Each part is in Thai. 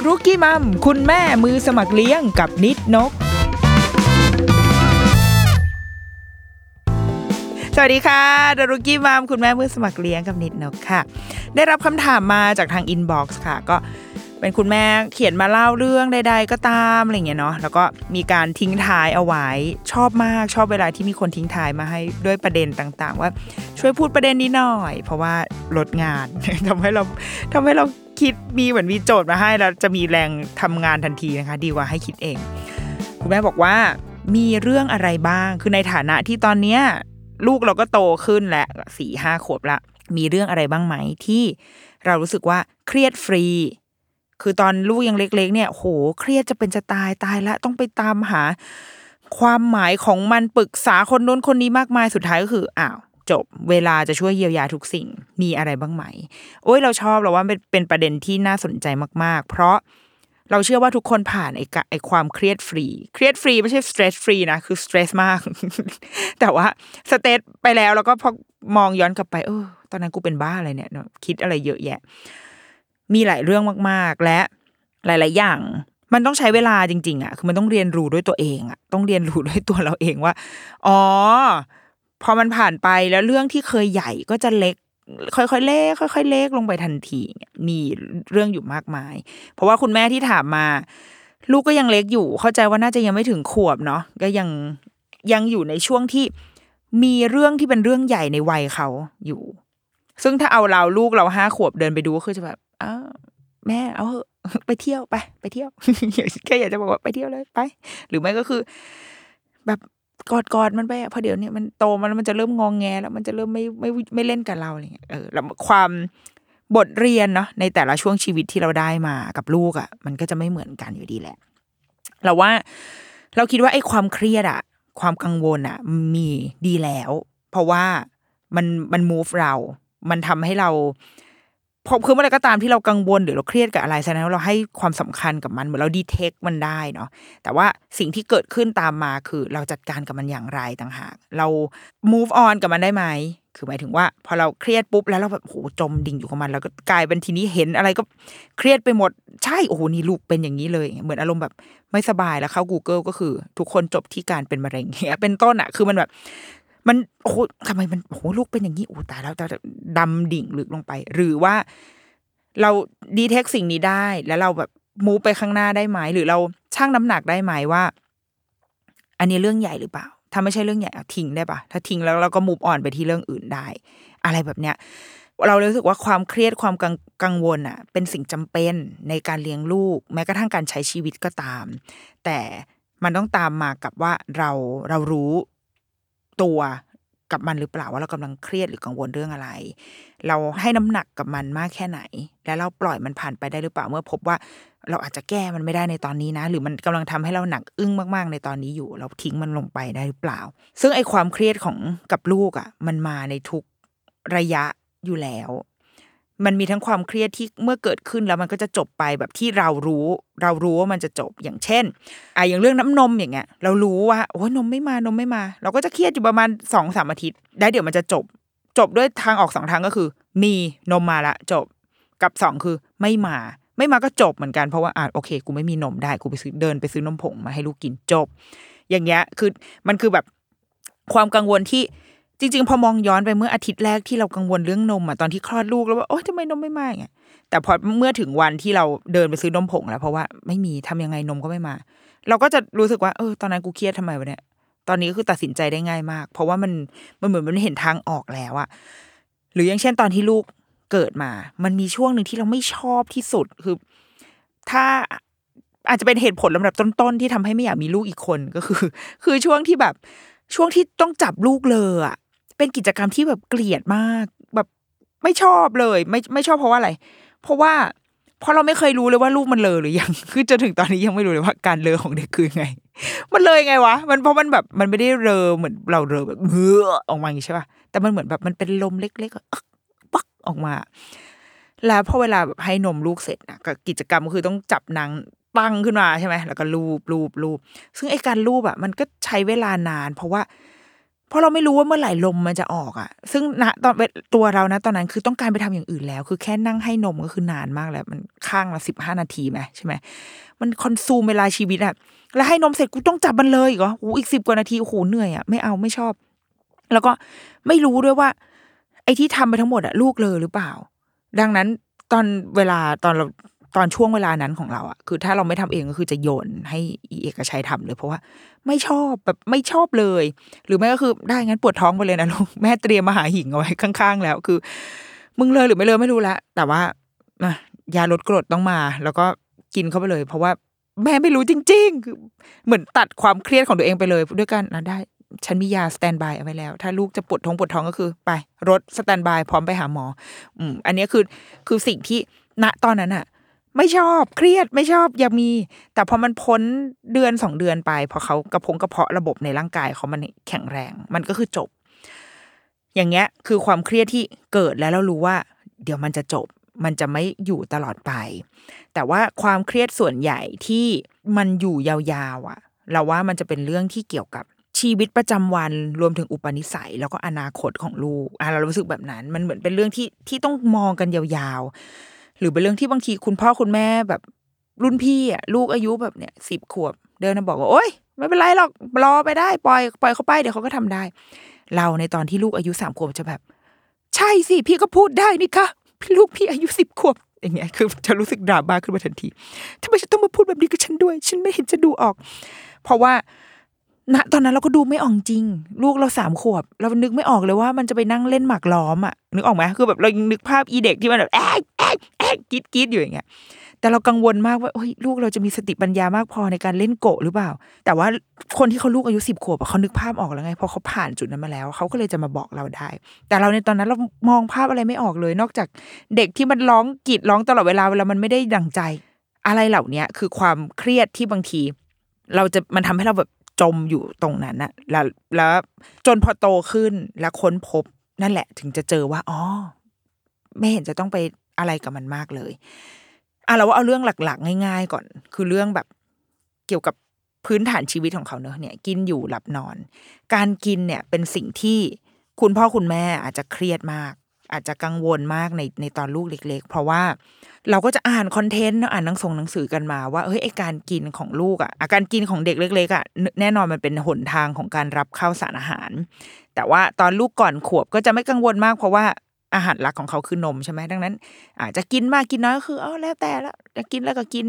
The Rookie Mom คุณแม่มือสมัครเลี้ยงกับนิดนก สวัสดีค่ะ The Rookie Mom คุณแม่มือสมัครเลี้ยงกับนิดนกค่ะ ได้รับคำถามมาจากทาง inbox ค่ะ ก็เป็นคุณแม่เขียนมาเล่าเรื่องใด ๆ ก็ตามอะไรเงี้ยเนาะแล้วก็มีการทิ้งท้ายเอาไว้ชอบมากชอบเวลาที่มีคนทิ้งท้ายมาให้ด้วยประเด็นต่าง ๆ ว่าช่วยพูดประเด็นนี้หน่อย เพราะว่าลดงานทำให้เราทำให้เรา คิดมีเหมือนมีโจทย์มาให้แล้วจะมีแรงทำงานทันทีนะคะ ดีกว่าให้คิดเอง คุณแม่บอกว่ามีเรื่องอะไรบ้าง คือในฐานะที่ตอนเนี้ยลูกเราก็โตขึ้นและสี่ห้าขวบละ มีเรื่องอะไรบ้างไหมที่เรารู้สึกว่าเครียดฟรี คือตอนลูกยังเล็ก ๆ เนี่ยโหเครียดจะเป็นจะตายตายละต้องไปตามหา ความหมายของมันปรึกษาคนนู้นคนนี้มากมายสุดท้ายก็คืออ้าว จบ เวลาจะช่วยเยียวยาทุกสิ่งมีอะไรบ้างไหม โอ้ยเราชอบเราว่าเป็นเป็นประเด็นที่น่าสนใจมาก ๆ เพราะเราเชื่อว่าทุกคนผ่านไอ้ไอ้ความเครียดฟรี เครียดฟรีไม่ใช่สเตรสฟรีนะ คือสเตรสมาก แต่ว่าสเตรสไปแล้วแล้วก็พอมองย้อนกลับไป เออ ตอนนั้นกูเป็นบ้าอะไรเนี่ย คิดอะไรเยอะแยะ มีหลายเรื่องมากๆ และหลาย ๆ อย่าง มันต้องใช้เวลาจริง ๆ อะ คือมันต้องเรียนรู้ด้วยตัวเองอะ ต้องเรียนรู้ด้วยตัวเราเองว่า อ๋อ พอมันผ่านไปแล้วเรื่องที่เคยใหญ่ก็จะเล็ก ค่อยๆเล็กค่อยๆเล็กลงไปทันทีเนี่ยมีเรื่องอยู่มากมาย เพราะว่าคุณแม่ที่ถามมา ลูกก็ยังเล็กอยู่ เข้าใจว่าน่าจะยังไม่ถึงขวบเนาะก็ยังยังอยู่ในช่วงที่มีเรื่องที่เป็นเรื่องใหญ่ในวัยเขาอยู่ ซึ่งถ้าเอาเราลูกเราห้าขวบเดินไปดูก็คือจะแบบอ้าวแม่เอาเถอะไปเที่ยวไป ไปเที่ยวแค่อยากจะบอกว่าไปเที่ยวเลยไป หรือไม่ก็คือ แบบ กอดกอดมันไปอะเพอเดี๋ยวนี้มันโตมันมันจะเริ่มงองแงแล้วมันจะเริ่มไม่ไม่ไม่เล่นกับเราอะไรเงี้ยเออแล้วความบทเรียนเนาะในแต่ละช่วงชีวิตที่เราได้มากับลูกอะ่ะ มันก็จะไม่เหมือนกันอยู่ดีแหละ เราว่าเราคิดว่าไอ้ความเครียดอะความกังวลอะมีดีแล้ว เพราะว่ามันมัน move เรา มันทำให้เรา คือเมื่อไรก็ตามที่เรากังวลหรือเราเครียดกับอะไรแสดงว่าเราให้ความสำคัญกับมันเหมือนเราดีเทคมันได้เนาะแต่ว่าสิ่งที่เกิดขึ้นตามมาคือเราจัดการกับมันอย่างไรต่างหากเรา move on กับมันได้ไหมคือหมายถึงว่า พอเราเครียดปุ๊บแล้วเราแบบโหจมดิ่งอยู่กับมันแล้วก็กลายเป็นทีนี้เห็นอะไรก็เครียดไปหมดใช่โอ้โหนี่ลูกเป็นอย่างนี้เลย เหมือนอารมณ์แบบไม่สบายแล้วเข้า Google ก็คือ ทุกคนจบที่การเป็นมะเร็งเงี้ยเป็นต้นอะคือมันแบบ มันโอ้โหทำไมมันโอ้โหลูกเป็นอย่างนี้โอ้ตายแล้วแต่ดำดิ่งลึกลงไป หรือว่า เราดีเทคสิ่งนี้ได้ แล้วเราแบบมูไปข้างหน้าได้ไหมหรือเราชั่งน้ำหนักได้ไหมว่า อันนี้เรื่องใหญ่หรือเปล่า ถ้าไม่ใช่เรื่องใหญ่เอาทิ้งได้ปะถ้าทิ้งแล้วเราก็มูฟออนไปที่เรื่องอื่นได้ อะไรแบบเนี้ยเรารู้สึกว่าความเครียดความกังกังวลอะ เป็นสิ่งจำเป็นในการเลี้ยงลูก แม้กระทั่งการใช้ชีวิตก็ตาม แต่มันต้องตามมากับว่าเราเรารู้ ตัวกับมันหรือเปล่าว่าเรากำลังเครียดหรือกังวลเรื่องอะไร เราให้น้ำหนักกับมันมากแค่ไหน แล้วเราปล่อยมันผ่านไปได้หรือเปล่าเมื่อพบว่าเราอาจจะแก้มันไม่ได้ในตอนนี้นะ หรือมันกำลังทำให้เราหนักอึ้งมากๆ ในตอนนี้อยู่ เราทิ้งมันลงไปได้หรือเปล่า ซึ่งไอความเครียดของกับลูกอะ มันมาในทุกระยะอยู่แล้ว มันมีทั้งความเครียดที่เมื่อเกิดขึ้นแล้วมันก็จะจบไปแบบที่เรารู้ เรารู้ว่ามันจะจบอย่างเช่นอะอย่างเรื่องน้ำนมอย่างเงี้ย เรารู้ว่าโอ้ยนมไม่มานมไม่มา เราก็จะเครียดอยู่ประมาณสองสามอาทิตย์ได้เดี๋ยวมันจะจบ จบด้วยทางออกสองทางก็คือ มีนมมาละจบกับสองคือไม่มา ไม่มาก็จบเหมือนกันเพราะว่าอ่าโอเค กูไม่มีนมได้กูไปซื้อเดินไปซื้อนมผงมาให้ลูกกินจบ อย่างเงี้ยคือมันคือแบบความกังวลที่ จริง ๆ พอมองย้อนไปเมื่ออาทิตย์แรกที่เรากังวลเรื่องนมอะตอนที่คลอดลูกแล้วว่าโอ๊ยทำไมนมไม่มาอย่างเงี้ยแต่พอเมื่อถึงวันที่เราเดินไปซื้อนมผงแล้วเพราะว่าไม่มีทำยังไงนมก็ไม่มา เราก็จะรู้สึกว่าเออตอนนั้นกูเครียดทำไมวะเนี่ยตอนนี้ก็คือตัดสินใจได้ง่ายมาก เพราะว่ามันมันเหมือนมันเห็นทางออกแล้วอะหรืออย่างเช่นตอนที่ลูกเกิดมา มันมีช่วงหนึ่งที่เราไม่ชอบที่สุดคือ ถ้าอาจจะเป็นเหตุผลลำดับต้นๆที่ทำให้ไม่อยากมีลูกอีกคนก็คือ คือช่วงที่แบบช่วงที่ต้องจับลูกเลยอะ เป็นกิจกรรมที่แบบเกลียดมาก แบบไม่ชอบเลย ไม่ไม่ชอบเพราะว่าอะไร เพราะว่าเพราะเราไม่เคยรู้เลยว่าลูกมันเลอหรือยังคือจนถึงตอนนี้ยังไม่รู้เลยว่าการเลอของเด็กคือไง มันเลยไงวะ มันเพราะมันแบบมันไม่ได้เรอเหมือนเราเรอแบบเมื่อออกมาอย่างนี้ใช่ป่ะแต่มันเหมือนแบบมันเป็นลมเล็กๆอะปักออกมา แล้วพอเวลาแบบให้นมลูกเสร็จนะก็กิจกรรมก็คือต้องจับนางตั้งขึ้นมาใช่ไหมแล้วก็ลูบลูบลูบซึ่งไอ้การลูบอะ มันก็ใช้เวลานาน เพราะว่า เพราะเราไม่รู้ว่าเมื่อไหร่ลมมันจะออกอะ ซึ่งณตอนตัวเรานะตอนนั้นคือต้องการไปทำอย่างอื่นแล้ว คือแค่นั่งให้นมก็คือนานมากแล้ว มันข้างละสิบห้านาทีไหมใช่ไหมมันคอนซูมเวลาชีวิตอะแล้วให้นมเสร็จกูต้องจับมันเลยอีกเหรอโอ้อีกสิบกว่านาทีโอ้โหเหนื่อยอะไม่เอาไม่ชอบ แล้วก็ไม่รู้ด้วยว่า ไอ้ที่ทำไปทั้งหมดอะลูกเลยหรือเปล่า ดังนั้นตอนเวลาตอนเรา ตอนช่วงเวลานั้นของเราอะคือถ้าเราไม่ทำเองก็คือจะโยนให้อีเอกชัยทำเลย เพราะว่าไม่ชอบแบบไม่ชอบเลย หรือไม่ก็คือได้งั้นปวดท้องไปเลยนะลูกแม่เตรียมมาหาหิ่งเอาไว้ข้าง ๆ แล้วคือ มึงเลยหรือไม่เลยไม่รู้ละแต่ว่ายาลดกรดต้องมา แล้วก็กินเข้าไปเลย เพราะว่าแม่ไม่รู้จริงๆคือเหมือนตัดความเครียดของตัวเองไปเลยด้วยกันนะได้ ฉันมียาสแตนบายเอาไว้แล้ว ถ้าลูกจะปวดท้องปวดท้องก็คือ ไปรถสแตนบายพร้อมไปหาหมอ อืม อันนี้คือคือสิ่งที่ณตอนนั้นอะ ไม่ชอบเครียดไม่ชอบอยากมี แต่พอมันพ้นเดือนสองเดือนไป พอเขากระพงกระเพาะระบบในร่างกายเขามันแข็งแรง มันก็คือจบ อย่างเงี้ยคือความเครียดที่เกิดแล้วเรารู้ว่า เดี๋ยวมันจะจบ มันจะไม่อยู่ตลอดไป แต่ว่าความเครียดส่วนใหญ่ที่มันอยู่ยาวๆอะ เราว่ามันจะเป็นเรื่องที่เกี่ยวกับชีวิตประจำวันรวมถึงอุปนิสัย แล้วก็อนาคตของลูกอะเรารู้สึกแบบนั้น มันเหมือนเป็นเรื่องที่ที่ต้องมองกันยาว หรือเป็นเรื่องที่บางทีคุณพ่อคุณแม่แบบรุ่นพี่อะลูกอายุแบบเนี้ยสิบขวบ เดินมาบอกว่าโอ๊ยไม่เป็นไรหรอกรอไปได้ปล่อยปล่อยเขาไปเดี๋ยวเขาก็ทำได้ เราในตอนที่ลูกอายุสามขวบจะแบบ ใช่สิพี่ก็พูดได้นี่คะพี่ลูกพี่อายุสิบขวบอย่างเงี้ยคือจะรู้สึกดราม่าขึ้นมาทันทีทำไมฉันต้องมาพูดแบบนี้กับฉันด้วย ฉันไม่เห็นจะดูออก เพราะว่าณตอนนั้นเราก็ดูไม่ออกจริง ลูกเราสามขวบ เรานึกไม่ออกเลยว่ามันจะไปนั่งเล่นหมากล้อมอะนึกออกไหมคือแบบเรายังนึกภาพอีเด็กที่มันแบบแอ๊กแอ๊ก กกรีดกรีดอยู่อย่างเงี้ยแต่เรากังวลมากว่าลูกเราจะมีสติปัญญามากพอในการเล่นโกะหรือเปล่า แต่ว่าคนที่เขาลูกอายุสิบขวบเขานึกภาพออกแล้วไงเพราะเขาผ่านจุดนั้นมาแล้วเขาก็เลยจะมาบอกเราได้ แต่เราในตอนนั้นเรามองภาพอะไรไม่ออกเลย นอกจากเด็กที่มันร้องกรีดร้องตลอดเวลาเวลามันไม่ได้ดังใจ อะไรเหล่าเนี้ยคือความเครียดที่บางที เราจะมันทำให้เราแบบจมอยู่ตรงนั้นนะแล้วแล้วจนพอโตขึ้นแล้วค้นพบนั่นแหละ ถึงจะเจอว่าอ๋อไม่เห็นจะต้องไป อะไรกับมันมากเลยอะเราว่าเอาเรื่องหลักๆ ง่าย ๆ ก่อน คือเรื่องแบบเกี่ยวกับพื้นฐานชีวิตของเขาเนอะเนี่ย กินอยู่หลับนอน การกินเนี่ยเป็นสิ่งที่คุณพ่อคุณแม่อาจจะเครียดมาก อาจจะกังวลมากในในตอนลูกเล็ก ๆ เพราะว่าเราก็จะอ่านคอนเทนต์อ่านหนังส่งหนังสือกันมาว่าเฮ้ยไอการกินของลูกอะอาการกินของเด็กเล็กๆอะแน่นอนมันเป็นหนทางของการรับข้าวสารอาหาร แต่ว่าตอนลูกก่อนขวบก็จะไม่กังวลมาก เพราะว่า อาหารหลักของเขาคือนมใช่ไหมดังนั้น อาจจะกินมากกินน้อยก็คือเอาแล้วแต่ละจะกินแล้วก็กิน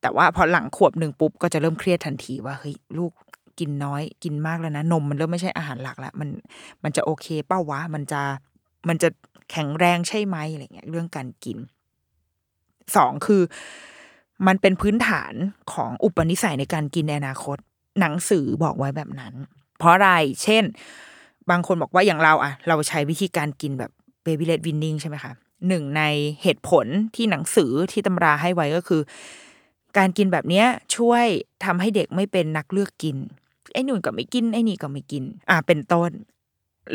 แต่ว่าพอหลังขวบหนึ่งปุ๊บก็จะเริ่มเครียดทันทีว่าเฮ้ยลูกกินน้อยกินมากแล้วนะนมมันเริ่มไม่ใช่อาหารหลักละมันมันจะโอเคเป้าวะมันจะมันจะแข็งแรงใช่ไหมอะไรเงี้ยเรื่องการกินสองคือ มันเป็นพื้นฐานของอุปนิสัยในการกินในอนาคต หนังสือบอกไว้แบบนั้น เพราะอะไร เช่น บางคนบอกว่าอย่างเราอะเราใช้วิธีการกินแบบ baby led weaning ใช่ไหมคะหนึ่งในเหตุผลที่หนังสือที่ตำราให้ไว้ก็คือ การกินแบบนี้ช่วยทำให้เด็กไม่เป็นนักเลือกกินไอ้นุ่นก็ไม่กินไอ้นี่ก็ไม่กิน อ่าเป็นต้น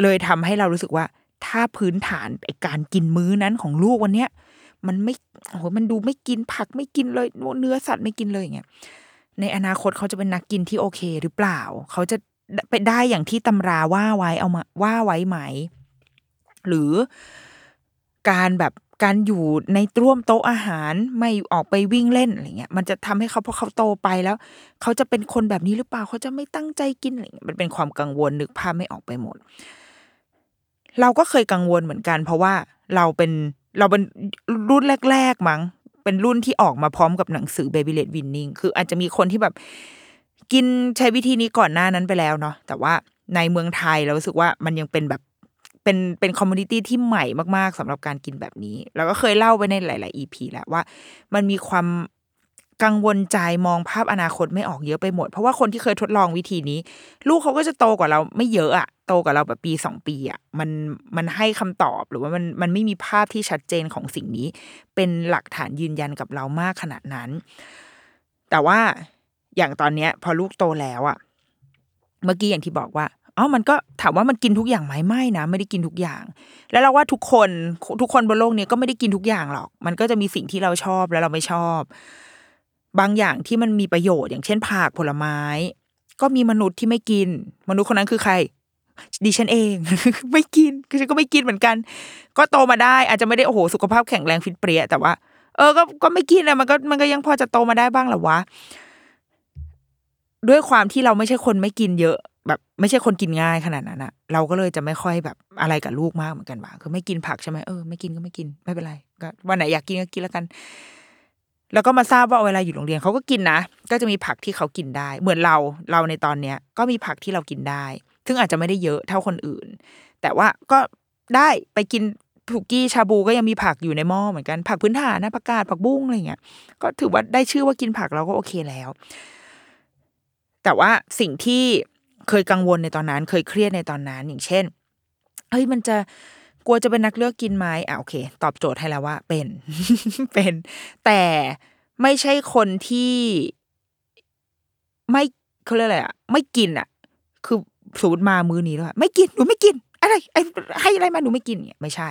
เลยทำให้เรารู้สึกว่า ถ้าพื้นฐานไอการกินมื้อนั้นของลูกวันเนี้ยมันไม่โอ้โหมันดูไม่กินผักไม่กินเลยเนื้อสัตว์ไม่กินเลยอย่างเงี้ยในอนาคตเขาจะเป็นนักกินที่โอเคหรือเปล่า เขาจะไปได้อย่างที่ตำราว่าไว้เอามาว่าไว้ไหม หรือการแบบการอยู่ในร่วมโต๊ะอาหารไม่ออกไปวิ่งเล่นอะไรเงี้ยมันจะทำให้เขาพอเขาโตไปแล้ว เขาจะเป็นคนแบบนี้หรือเปล่า เขาจะไม่ตั้งใจกินอะไรเงี้ยมันเป็นความกังวลนึกภาพไม่ออกไปหมด เราก็เคยกังวลเหมือนกัน เพราะว่าเราเป็นเราเป็นรุ่นแรก ๆ มั้ง เป็นรุ่นที่ออกมาพร้อมกับหนังสือ Baby Led Winning คืออาจจะมีคนที่แบบ กินใช้วิธีนี้ก่อนหน้านั้นไปแล้วเนาะแต่ว่าในเมืองไทยเราสึกว่ามันยังเป็นแบบ เป็นเป็นคอมมูนิตี้ที่ใหม่มากๆสำหรับการกินแบบนี้ แล้วก็เคยเล่าไปในหลาย ๆ EP แล้วว่า มันมีความกังวลใจมองภาพอนาคตไม่ออกเยอะไปหมด เพราะว่าคนที่เคยทดลองวิธีนี้ ลูกเขาก็จะโตกว่าเราไม่เยอะอะโตกว่าเราแบบปีสองปีอะมันมันให้คำตอบหรือว่ามันมันไม่มีภาพที่ชัดเจนของสิ่งนี้ เป็นหลักฐานยืนยันกับเรามากขนาดนั้น แต่ว่าอย่างตอนเนี้ย พอลูกโตแล้วอะเมื่อกี้อย่างที่บอกว่า อ๋อมันก็ถามว่ามันกินทุกอย่างไหมไม่นะ ไม่ได้กินทุกอย่าง แล้วเราว่าทุกคนทุกคนบนโลกนี้ก็ไม่ได้กินทุกอย่างหรอก มันก็จะมีสิ่งที่เราชอบแล้วเราไม่ชอบ บางอย่างที่มันมีประโยชน์อย่างเช่นผักผลไม้ ก็มีมนุษย์ที่ไม่กิน มนุษย์คนนั้นคือใครดิฉันเองไม่กินคือฉันก็ไม่กินเหมือนกัน ก็โตมาได้ อาจจะไม่ได้โอ้โหสุขภาพแข็งแรงฟิตเปรี้ยแต่ว่า เออก็ก็ไม่กินอะมันก็มันก็ยังพอจะโตมาได้บ้างหรอวะด้วยความที่เราไม่ใช่คนไม่กินเยอะ แบบไม่ใช่คนกินง่ายขนาดนั้นอะเราก็เลยจะไม่ค่อยแบบอะไรกับลูกมากเหมือนกันว่าคือไม่กินผักใช่ไหมเออไม่กินก็ไม่กินไม่เป็นไรก็วันไหนอยากกินก็กินแล้วกัน แล้วก็มาทราบว่าเวลาอยู่โรงเรียนเขาก็กินนะ ก็จะมีผักที่เขากินได้ เหมือนเราเราในตอนเนี้ย ก็มีผักที่เรากินได้ ซึ่งอาจจะไม่ได้เยอะเท่าคนอื่น แต่ว่าก็ได้ไปกินถูกกี้ชาบูก็ยังมีผักอยู่ในหม้อเหมือนกันผักพื้นฐานนะผักกาดผักบุ้งอะไรเงี้ยก็ถือว่าได้ชื่อว่ากินผักเราก็โอเคแล้ว แต่ว่าสิ่งที่ เคยกังวลในตอนนั้น เคยเครียดในตอนนั้น อย่างเช่นเฮ้ยมันจะกลัวจะเป็นนักเลือกกินไหมอะโอเค ตอบโจทย์ให้แล้วว่า เป็นเป็น แต่ไม่ใช่คนที่ไม่เขาเรียกอะไรอะไม่กินอะ คือสมมติมามือนี้แล้วไม่กินหนูไม่กิน อะไรไอ้ให้อะไรมาหนูไม่กินเนี่ยไม่ใช่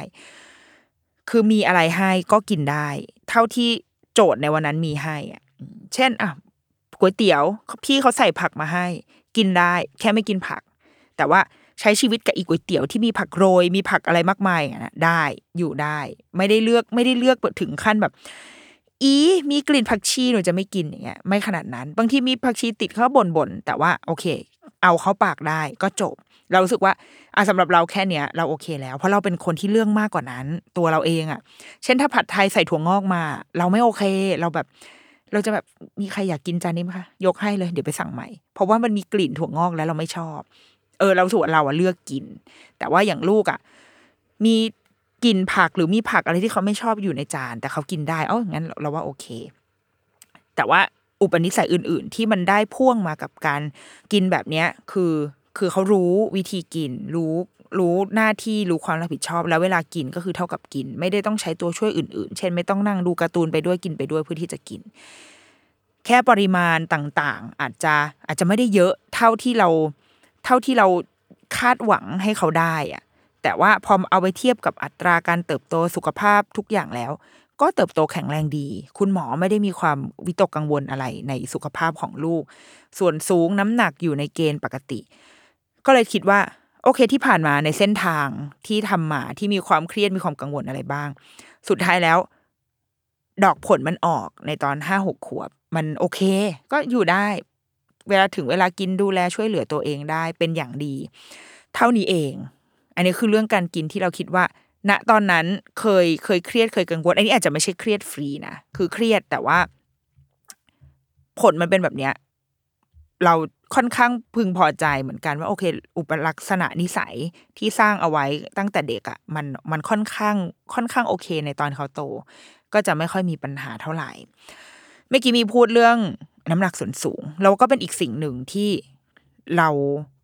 คือมีอะไรให้ก็กินได้ เท่าที่โจทย์ในวันนั้นมีให้อะเช่นอะก๋วยเตี๋ยวพี่เขาใส่ผักมาให้ กินได้แค่ไม่กินผัก แต่ว่าใช้ชีวิตกับอีก๋วยเตี๋ยวที่มีผักโรย มีผักอะไรมากมายอะได้อยู่ได้ ไม่ได้เลือกไม่ได้เลือกถึงขั้นแบบ อีมีกลิ่นผักชีหนูจะไม่กินอย่างเงี้ยไม่ขนาดนั้น บางทีมีผักชีติดเขาบ่นบ่นแต่ว่าโอเค เอาเข้าปากได้ก็จบ เรารู้สึกว่าอะสำหรับเราแค่เนี้ยเราโอเคแล้ว เพราะเราเป็นคนที่เรื่องมากกว่านั้น ตัวเราเองอะ เช่นถ้าผัดไทยใส่ถั่วงอกมา เราไม่โอเค เราแบบ เราจะแบบมีใครอยากกินจานนี้ไหมคะยกให้เลยเดี๋ยวไปสั่งใหม่ เพราะว่ามันมีกลิ่นถั่วงอกแล้วเราไม่ชอบ เออ เราส่วนเราอะเลือกกิน แต่ว่าอย่างลูกอะมีกินผักหรือมีผักอะไรที่เขาไม่ชอบอยู่ในจาน แต่เขากินได้เอ้างั้นเราว่าโอเค แต่ว่าอุปนิสัยอื่น ๆ ที่มันได้พ่วงมากับการกินแบบเนี้ยคือคือเขารู้วิธีกิน รู้ รู้หน้าที่รู้ความรับผิดชอบ แล้วเวลากินก็คือเท่ากับกิน ไม่ได้ต้องใช้ตัวช่วยอื่น ๆ เช่นไม่ต้องนั่งดูการ์ตูนไปด้วยกินไปด้วยเพื่อที่จะกิน แค่ปริมาณต่างๆ อาจจะอาจจะไม่ได้เยอะเท่าที่เราเท่าที่เราคาดหวังให้เขาได้อะแต่ว่าพอเอาไปเทียบกับอัตราการเติบโตสุขภาพทุกอย่างแล้ว ก็เติบโตแข็งแรงดี คุณหมอไม่ได้มีความวิตกกังวลอะไรในสุขภาพของลูก ส่วนสูงน้ำหนักอยู่ในเกณฑ์ปกติ ก็เลยคิดว่า โอเคที่ผ่านมาในเส้นทางที่ทำมาที่มีความเครียดมีความกังวลอะไรบ้าง สุดท้ายแล้ว ดอกผลมันออกในตอนห้าหกขวบ มันโอเค ก็อยู่ได้ เวลาถึงเวลากินดูแลช่วยเหลือตัวเองได้เป็นอย่างดี เท่านี้เอง อันนี้คือเรื่องการกินที่เราคิดว่าณตอนนั้นเคยเคยเครียดเคยกังวล อันนี้อาจจะไม่ใช่เครียดฟรีนะคือเครียดแต่ว่า ผลมันเป็นแบบเนี้ย เรา ค่อนข้างพึงพอใจเหมือนกันว่าโอเค อุปลักษณะนิสัยที่สร้างเอาไว้ตั้งแต่เด็กอะ่ะมันมันค่อนข้างค่อนข้างโอเคในตอนเขาโต ก็จะไม่ค่อยมีปัญหาเท่าไหร่เมื่อกี้มีพูดเรื่องน้ำหนักส่วนสูงเราก็เป็นอีกสิ่งหนึ่งที่เรา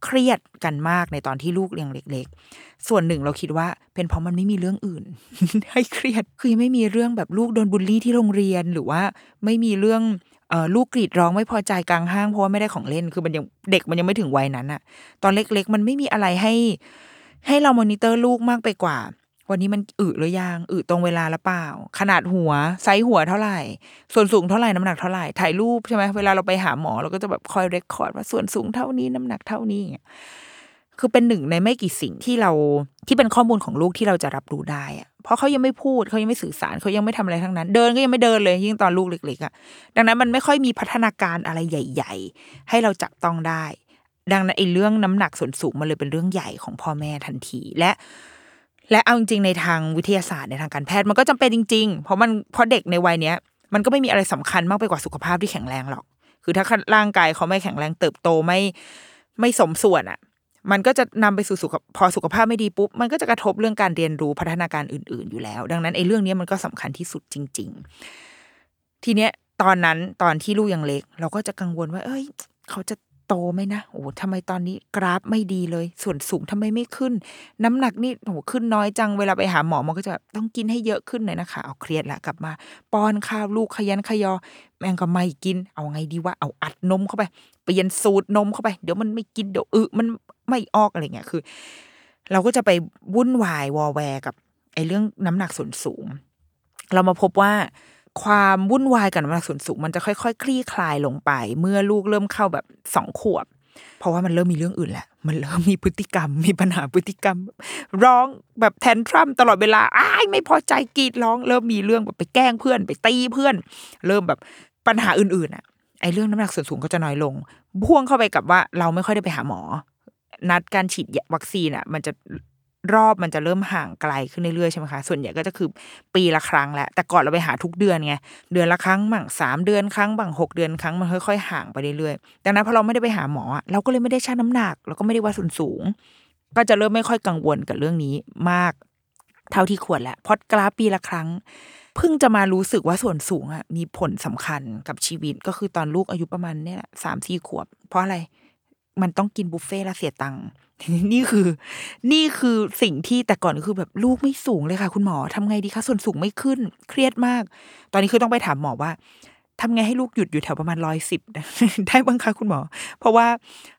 เครียดกันมากในตอนที่ลูกยังเล็ก ๆ ส่วนหนึ่งเราคิดว่า เป็นเพราะมันไม่มีเรื่องอื่น ให้เครียดคือไม่มีเรื่องแบบลูกโดนบูลลี่ที่โรงเรียนหรือว่าไม่มีเรื่อง ลูกกรีดร้องไม่พอใจกลางห้างเพราะว่าไม่ได้ของเล่นคือมันยังเด็กมันยังไม่ถึงวัยนั้นอะตอนเล็ก ๆ มันไม่มีอะไรให้ ให้เรามอนิเตอร์ลูกมากไปกว่า วันนี้มันอึหรือยังอึตรงเวลาหรือเปล่า ขนาดหัวไซส์หัวเท่าไหร่ ส่วนสูงเท่าไหร่น้ำหนักเท่าไหร่ถ่ายรูปใช่ไหมเวลาเราไปหาหมอเราก็จะแบบคอย record ว่าส่วนสูงเท่านี้น้ำหนักเท่านี้คือเป็นหนึ่งในไม่กี่สิ่งที่เราที่เป็นข้อมูลของลูกที่เราจะรับรู้ได้อะ เพราะเขายังไม่พูดเขายังไม่สื่อสารเขายังไม่ทำอะไรทั้งนั้น เดินก็ยังไม่เดินเลยยิ่งตอนลูกเล็กๆอะดังนั้นมันไม่ค่อยมีพัฒนาการอะไรใหญ่ ๆ ให้เราจับต้องได้ ดังนั้นไอ้เรื่องน้ำหนักส่วนสูงมันเลยเป็นเรื่องใหญ่ของพ่อแม่ทันทีและ และเอาจริงๆในทางวิทยาศาสตร์ในทางการแพทย์มันก็จำเป็นจริง ๆ เพราะมันเพราะเด็กในวัยเนี้ยมันก็ไม่มีอะไรสำคัญมากไปกว่าสุขภาพที่แข็งแรงหรอก คือถ้าร่างกายเขาไม่แข็งแรงเติบโตไม่ไม่สมส่วนอะ มันก็จะนำไปสู่สุขพอสุขภาพไม่ดีปุ๊บ มันก็จะกระทบเรื่องการเรียนรู้พัฒนาการอื่น ๆอยู่แล้ว ดังนั้นไอ้เรื่องนี้มันก็สำคัญที่สุดจริง ๆ ทีเนี้ยตอนนั้นตอนที่ลูกยังเล็ก เราก็จะกังวลว่า เอ้ย เขาจะโตไหมนะโอ้ทำไมตอนนี้กราฟไม่ดีเลย ส่วนสูงทำไมไม่ขึ้น น้ำหนักนี่โอ้ขึ้นน้อยจังเวลาไปหาหมอมันก็จะแบบต้องกินให้เยอะขึ้นเลยนะคะ เอาเครียดละกลับมา ป้อนข้าวลูกขยันขยอ แม่งก็ไม่กิน เอาไงดีว่าเอาอัดนมเข้าไปเปลี่ยนสูตรนมเข้าไป เดี๋ยวมันไม่กินเดี๋ยวอึมัน ไม่ออกอะไรเงี้ยคือ เราก็จะไปวุ่นวายวอแวร์กับไอ้เรื่องน้ำหนักส่วนสูง เรามาพบว่าความวุ่นวายกับน้ำหนักส่วนสูง มันจะค่อยๆคคลี่คลายลงไป เมื่อลูกเริ่มเข้าแบบสองขวบ เพราะว่ามันเริ่มมีเรื่องอื่นแหละ มันเริ่มมีพฤติกรรม มีปัญหาพฤติกรรม ร้องแบบแทนทรัมตลอดเวลาอ้ายไม่พอใจกรีดร้อง เริ่มมีเรื่องแบบไปแกล้งเพื่อน ไปตีเพื่อน เริ่มแบบปัญหาอื่นๆอะไอ้เรื่องน้ำหนักส่วนสูงก็จะน้อยลงพ่วงเข้าไปกับว่าเราไม่ค่อยได้ไปหาหมอ นัดการฉีดวัคซีนอะ มันจะรอบมันจะเริ่มห่างไกลขึ้นเรื่อยๆใช่ไหมคะ ส่วนใหญ่ก็จะคือปีละครั้งแหละแต่ก่อนเราไปหาทุกเดือนไง เดือนละครั้งบ้างสามเดือนครั้งบ้างหกเดือนครั้งมันค่อยๆห่างไปเรื่อยๆดังนั้นพอเราไม่ได้ไปหาหมอ เราก็เลยไม่ได้ชั่งน้ำหนักเราก็ไม่ได้วัดส่วนสูง ก็จะเริ่มไม่ค่อยกังวลกับเรื่องนี้มากเท่าที่ควรแหละพอดกราฟปีละครั้งเพิ่งจะมารู้สึกว่าส่วนสูงอะมีผลสำคัญกับชีวิตก็คือตอนลูกอายุประมาณเนี่ยสามสี่ขวบ เพราะอะไร มันต้องกินบุฟเฟ่และเสียตังค์นี่คือ นี่คือสิ่งที่แต่ก่อนคือแบบลูกไม่สูงเลยค่ะ คุณหมอทำไงดีคะส่วนสูงไม่ขึ้น เครียดมาก ตอนนี้คือต้องไปถามหมอว่าทำไงให้ลูกหยุดอยู่แถวประมาณร้อยสิบได้บ้างคะคุณหมอ เพราะว่า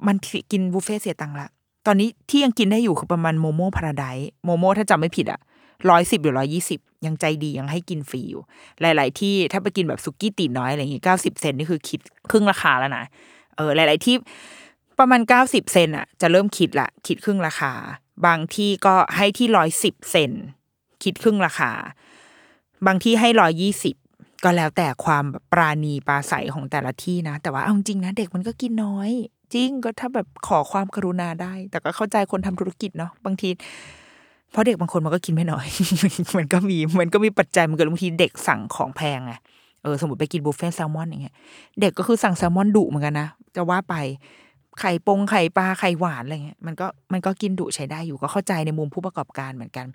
มันกินบุฟเฟ่เสียตังค์ละตอนนี้ที่ยังกินได้อยู่คือประมาณโมโม่พาราไดโมโม่ถ้าจำไม่ผิดอะร้อยสิบหรือร้อยี่สิบยังใจดียังให้กินฟรีอยู่ หลาย ๆ ที่ถ้าไปกินแบบสุกี้ตีน้อยอะไรอย่างงี้เก้าสิบเซนนี่คือคิดครึ่งราคาแล้วนะเออหลาย ๆ ที่ ประมาณเก้าสิบเซนอะจะเริ่มคิดละคิดครึ่งราคา บางที่ก็ให้ที่ร้อยสิบเซนคิดครึ่งราคา บางที่ให้ร้อยยี่สิบก็แล้วแต่ความปราณีปราศัยของแต่ละที่นะ แต่ว่าเอาจริงนะ เด็กมันก็กินน้อย จริงก็ถ้าแบบขอความกรุณาได้ แต่ก็เข้าใจคนทำธุรกิจเนาะบางทีเพราะเด็กบางคนมันก็กินไม่น้อย มันก็มีมันก็มีปัจจัยมันเกิดบางทีเด็กสั่งของแพงไงเออสมมติไปกินบุฟเฟ่แซลมอนอย่างเงี้ยเด็กก็คือสั่งแซลมอนดุเหมือนกันนะจะว่าไป ไข่ปงไข่ปลาไข่หวานอะไรเงี้ยมันก็มันก็กินดุใช้ได้อยู่ก็เข้าใจในมุมผู้ประกอบการเหมือนกัน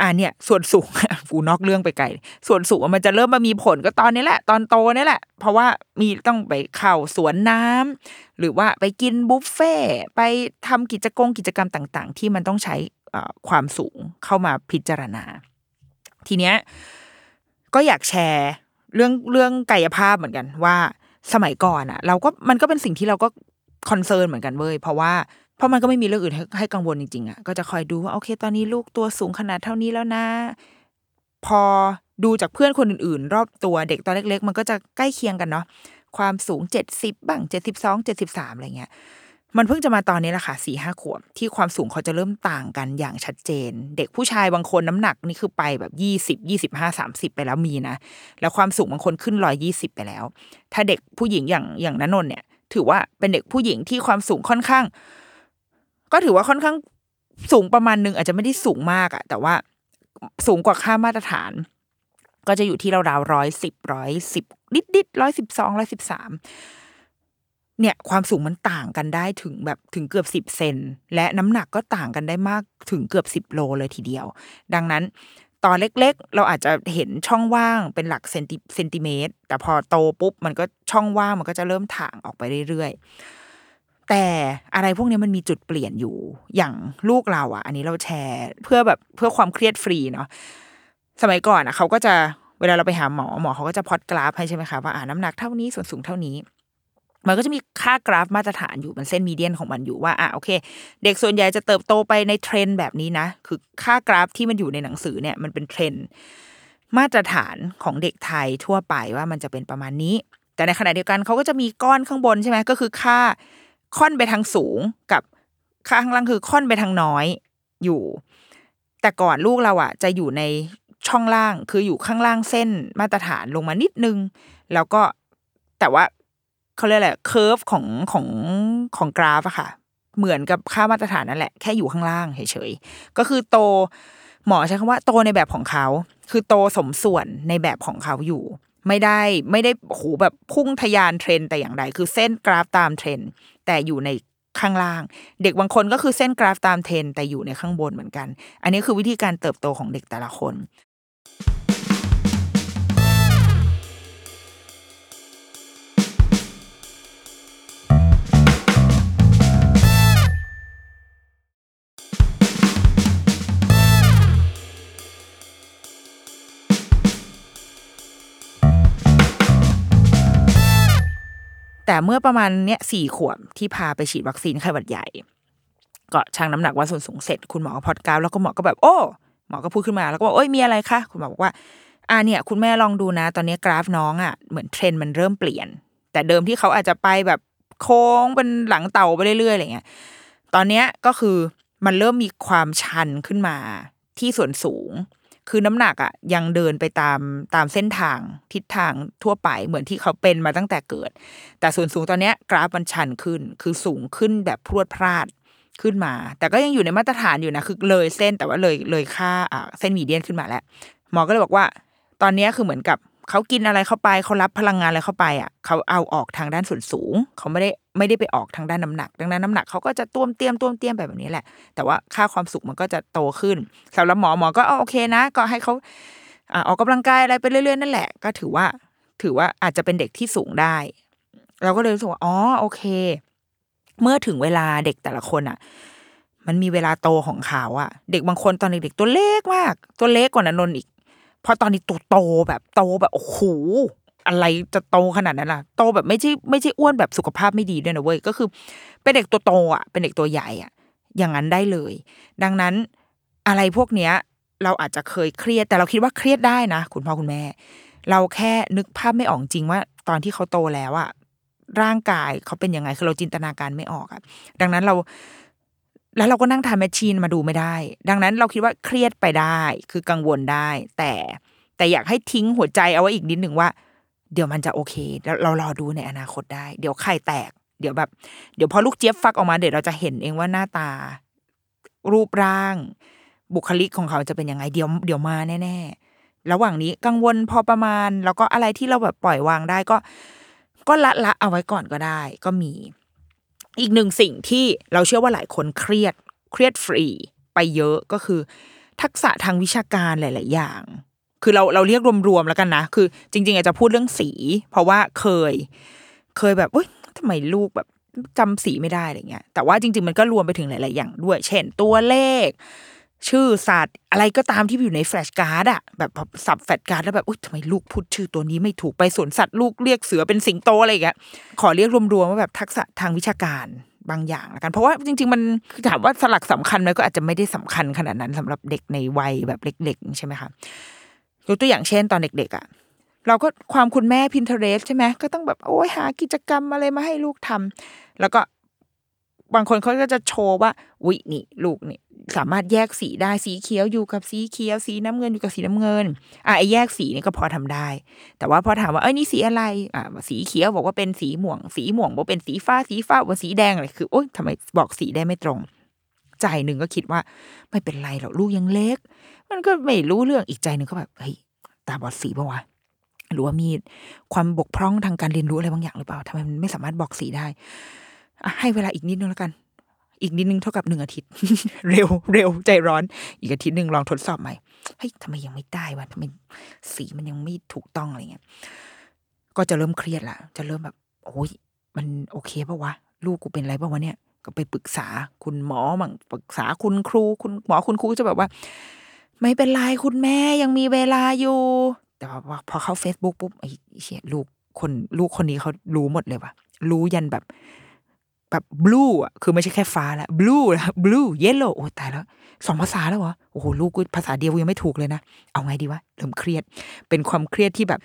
อ่าเนี่ย ส่วนสูงกูนอกเรื่องไปไกลส่วนสูงมันจะเริ่มมามีผลก็ตอนนี้แหละ ตอนโตนี่แหละ เพราะว่ามีต้องไปเข่าสวนน้ำหรือว่าไปกินบุฟเฟ่ไปทำกิจกรรมกิจกรรมต่าง ๆ ที่มันต้องใช้ความสูงเข้ามาพิจารณา ทีเนี้ยก็อยากแชร์เรื่องเรื่องกายภาพเหมือนกันว่า สมัยก่อนอะเราก็มันก็เป็นสิ่งที่เราก็คอนเซิร์นเหมือนกันเว้ยเพราะว่าเพราะมันก็ไม่มีเรื่องอื่นให้ให้กังวลจริงๆอะก็จะคอยดูว่าโอเค ตอนนี้ลูกตัวสูงขนาดเท่านี้แล้วนะ พอดูจากเพื่อนคนอื่นๆ รอบตัวเด็กตอนเล็ก ๆ มันก็จะใกล้เคียงกันเนาะความสูงเจ็ดสิบบ้างเจ็ดสิบสองเจ็ดสิบสามอะไรเงี้ย มันเพิ่งจะมาตอนนี้แหละค่ะสี่ห้าขวบที่ความสูงเขาจะเริ่มต่างกันอย่างชัดเจน เด็กผู้ชายบางคนน้ำหนักนี่คือไปแบบยี่สิบยี่สิบห้าสามสิบไปแล้วมีนะ แล้วความสูงบางคนขึ้นร้อยยี่สิบไปแล้ว ถ้าเด็กผู้หญิงอย่างอย่างนันนนเนี่ย ถือว่าเป็นเด็กผู้หญิงที่ความสูงค่อนข้าง ก็ถือว่าค่อนข้างสูงประมาณนึงอาจจะไม่ได้สูงมากอะแต่ว่าสูงกว่าค่ามาตรฐาน ก็จะอยู่ที่ราวๆร้อยสิบร้อยสิบนิดนิดร้อยสิบสองร้อยสิบสาม เนี่ยความสูงมันต่างกันได้ถึงแบบถึงเกือบสิบเซนและน้ำหนักก็ต่างกันได้มากถึงเกือบสิบโลเลยทีเดียว ดังนั้นตอนเล็กๆ เราอาจจะเห็นช่องว่างเป็นหลักเซนติเซนติเมตร แต่พอโตปุ๊บมันก็ช่องว่างมันก็จะเริ่มถ่างออกไปเรื่อยๆ แต่อะไรพวกนี้มันมีจุดเปลี่ยนอยู่ อย่างลูกเราอะ อันนี้เราแชร์เพื่อแบบเพื่อความเครียดฟรีเนาะ สมัยก่อนอะเขาก็จะเวลาเราไปหาหมอหมอเขาก็จะพอดกราฟให้ใช่ไหมคะว่าอ่าน้ำหนักเท่านี้ส่วนสูงเท่านี้ มันก็จะมีค่ากราฟมาตรฐานอยู่มันเส้น median ของมันอยู่ว่าอะโอเค เด็กส่วนใหญ่จะเติบโตไปในเทรนแบบนี้นะ คือค่ากราฟที่มันอยู่ในหนังสือเนี่ยมันเป็นเทรนมาตรฐานของเด็กไทยทั่วไปว่ามันจะเป็นประมาณนี้ แต่ในขณะเดียวกันเขาก็จะมีก้อนข้างบนใช่ไหมก็คือค่าค่อนไปทางสูงกับข้างล่างคือค่อนไปทางน้อยอยู่ แต่ก่อนลูกเราอะ จะอยู่ในช่องล่างคืออยู่ข้างล่างเส้นมาตรฐานลงมานิดนึง แล้วก็แต่ว่า เขาเรียกอะไร curve ของของของกราฟอะค่ะ เหมือนกับค่ามาตรฐานนั่นแหละแค่อยู่ข้างล่างเฉยๆก็คือโตหมอใช้คำว่าโตในแบบของเขา คือโตสมส่วนในแบบของเขาอยู่ ไม่ได้ไม่ได้โหแบบพุ่งทะยานเทรนแต่อย่างใดคือเส้นกราฟตามเทรนแต่อยู่ในข้างล่าง เด็กบางคนก็คือเส้นกราฟตามเทรนแต่อยู่ในข้างบนเหมือนกัน อันนี้คือวิธีการเติบโตของเด็กแต่ละคน แต่เมื่อประมาณเนี้ยสี่ขวบที่พาไปฉีดวัคซีนไข้หวัดใหญ่ ก็ชั่งน้ำหนักวัดส่วนสูงเสร็จคุณหมอพอดกราวแล้วก็หมอก็แบบ โอ้หมอก็พูดขึ้นมาแล้วก็บอกโอ้ยมีอะไรคะคุณหมอบอกว่าอ่าเนี่ย คุณแม่ลองดูนะ ตอนนี้กราฟน้องอะเหมือนเทรนมันเริ่มเปลี่ยน แต่เดิมที่เขาอาจจะไปแบบโค้งเป็นหลังเต่าไปเรื่อยๆอะไรเงี้ยตอนเนี้ยก็คือมันเริ่มมีความชันขึ้นมาที่ส่วนสูง คือน้ำหนักอะยังเดินไปตามตามเส้นทางทิศทางทั่วไปเหมือนที่เขาเป็นมาตั้งแต่เกิด แต่ส่วนสูงตอนเนี้ยกราฟมันชันขึ้น คือสูงขึ้นแบบพรวดพลาดขึ้นมา แต่ก็ยังอยู่ในมาตรฐานอยู่นะคือเลยเส้นแต่ว่าเลยเลยค่าอ่าเส้นมีเดียนขึ้นมาแล้วหมอก็เลยบอกว่า ตอนนี้คือเหมือนกับ เขากินอะไรเข้าไปเขารับพลังงานอะไรเข้าไปอะเขาเอาออกทางด้านส่วนสูง เขาไม่ได้ไม่ได้ไปออกทางด้านน้ำหนัก ดังนั้นน้ำหนักเขาก็จะต้วมเตี้ยมต้วมเตี้ยมแบบนี้แหละ แต่ว่าค่าความสุขมันก็จะโตขึ้นสำหรับหมอหมอก็เอโอเคนะ ก็ให้เขาอออกกำลังกายอะไรไปเรื่อยๆนั่นแหละ ก็ถือว่าถือว่าอาจจะเป็นเด็กที่สูงได้ เราก็เลยรู้สึกว่าอ๋อโอเค เมื่อถึงเวลาเด็กแต่ละคนอะ มันมีเวลาโตของเขาอะเด็กบางคนตอนเด็กๆตัวเล็กมาก ตัวเล็กกว่านันนนท์อีก พอตอนนี้ตัวโตแบบโตแบบโอ้โหอะไรจะโตขนาดนั้นล่ะโตแบบไม่ใช่ไม่ใช่อ้วนแบบสุขภาพไม่ดีด้วยนะเว้ยก็คือ เป็นเด็กตัวโตอะเป็นเด็กตัวใหญ่อะ อย่างนั้นได้เลย ดังนั้นอะไรพวกเนี้ย เราอาจจะเคยเครียดแต่เราคิดว่าเครียดได้นะ คุณพ่อคุณแม่ เราแค่นึกภาพไม่ออกจริงว่า ตอนที่เขาโตแล้วอะร่างกายเขาเป็นยังไงคือเราจินตนาการไม่ออกอะดังนั้นเรา แล้วเราก็นั่งทำแมชชีนมาดูไม่ได้ ดังนั้นเราคิดว่าเครียดไปได้ คือกังวลได้ แต่แต่อยากให้ทิ้งหัวใจเอาไว้อีกนิดหนึ่งว่า เดี๋ยวมันจะโอเค แล้วเรารอดูในอนาคตได้ เดี๋ยวไข่แตก เดี๋ยวแบบ เดี๋ยวพอลูกเจี๊ยบฟักออกมาเดี๋ยวเราจะเห็นเองว่าหน้าตา รูปร่าง บุคลิกของเขาจะเป็นยังไงเดี๋ยวเดี๋ยวมาแน่ๆระหว่างนี้กังวลพอประมาณ แล้วก็อะไรที่เราแบบปล่อยวางได้ก็ ก็ละละเอาไว้ก่อนก็ได้ ก็มี อีกหนึ่งสิ่งที่เราเชื่อว่าหลายคนเครียดเครียดฟรีไปเยอะก็คือ ทักษะทางวิชาการหลาย ๆ อย่าง คือเราเราเรียกรวม ๆ แล้วกันนะ คือ จริง ๆ อาจจะพูดเรื่องสี เพราะว่าเคย เคยแบบเอ้ยทำไมลูกแบบจำสีไม่ได้อะไรเงี้ย แต่ว่าจริง ๆ มันก็รวมไปถึงหลาย ๆ อย่างด้วย เช่นตัวเลข ชื่อสัตว์อะไรก็ตามที่อยู่ใน flash card อะแบบสับ flash card แล้วแบบอุ้ยทำไมลูกพูดชื่อตัวนี้ไม่ถูกไปสวนสัตว์ลูกเรียกเสือเป็นสิงโตอะไรอย่างเงี้ยขอเรียกรวมๆว่าแบบทักษะทางวิชาการบางอย่างละกัน เพราะว่าจริง ๆ มันถามว่าสลักสำคัญไหมก็อาจจะไม่ได้สำคัญขนาดนั้นสำหรับเด็กในวัยแบบเล็ก ๆ ใช่ไหมคะยกตัวอย่างเช่นตอนเด็ก ๆอะเราก็ความคุณแม่ Pinterest ใช่ไหมก็ต้องแบบโอ้ยหากิจกรรมอะไรมาให้ลูกทำแล้วก็ บางคนเขาก็จะโชว์ว่าวินี่ลูกนี่สามารถแยกสีได้สีเขียวอยู่กับสีเขียว สีน้ำเงินอยู่กับสีน้ำเงินอะไอ้แยกสีนี่ก็พอทำได้ แต่ว่าพอถามว่าเอ้ยนี่สีอะไรอะสีเขียวบอกว่าเป็นสีม่วง สีม่วงบอกเป็นสีฟ้าสีฟ้าว่าสีแดงอะไรคือโอ๊ยทำไมบอกสีได้ไม่ตรง ใจหนึ่งก็คิดว่าไม่เป็นไรหรอกลูกยังเล็ก มันก็ไม่รู้เรื่องอีกใจหนึ่งก็แบบเฮ้ยตาบอดสีปะวะหรือว่ามีความบกพร่องทางการเรียนรู้อะไรบางอย่างหรือเปล่าทำไมมันไม่สามารถบอกสีได้ ให้เวลาอีกนิดนึงแล้วกัน อีกนิดนึงเท่ากับหนึ่งอาทิตย์ เร็วเร็วใจร้อน อีกอาทิตย์หนึ่งลองทดสอบใหม่เฮ้ยทำไมยังไม่ได้วะทำไมสีมันยังไม่ถูกต้องอะไรเงี้ยก็จะเริ่มเครียดละจะเริ่มแบบโอ้ยมันโอเคปะวะลูกกูเป็นอะไรปะวะเนี่ย ก็ไปปรึกษาคุณหมอมั่งปรึกษาคุณครู คุณหมอคุณครูจะแบบว่า ไม่เป็นไรคุณแม่ยังมีเวลาอยู่ แต่ว่าพอเข้า Facebook ปุ๊บไอ้เชี่ยลูกคนลูกคนนี้เขารู้หมดเลยว่ะรู้ยันแบบ แบบบลูอะคือไม่ใช่แค่ฟ้าละบลูนะบลูเยลโล่โอ้ตายแล้วสองภาษาแล้วเหรอโอ้โหลูกกูภาษาเดียวยังไม่ถูกเลยนะเอาไงดีวะเริ่มเครียด เป็นความเครียดที่แบบ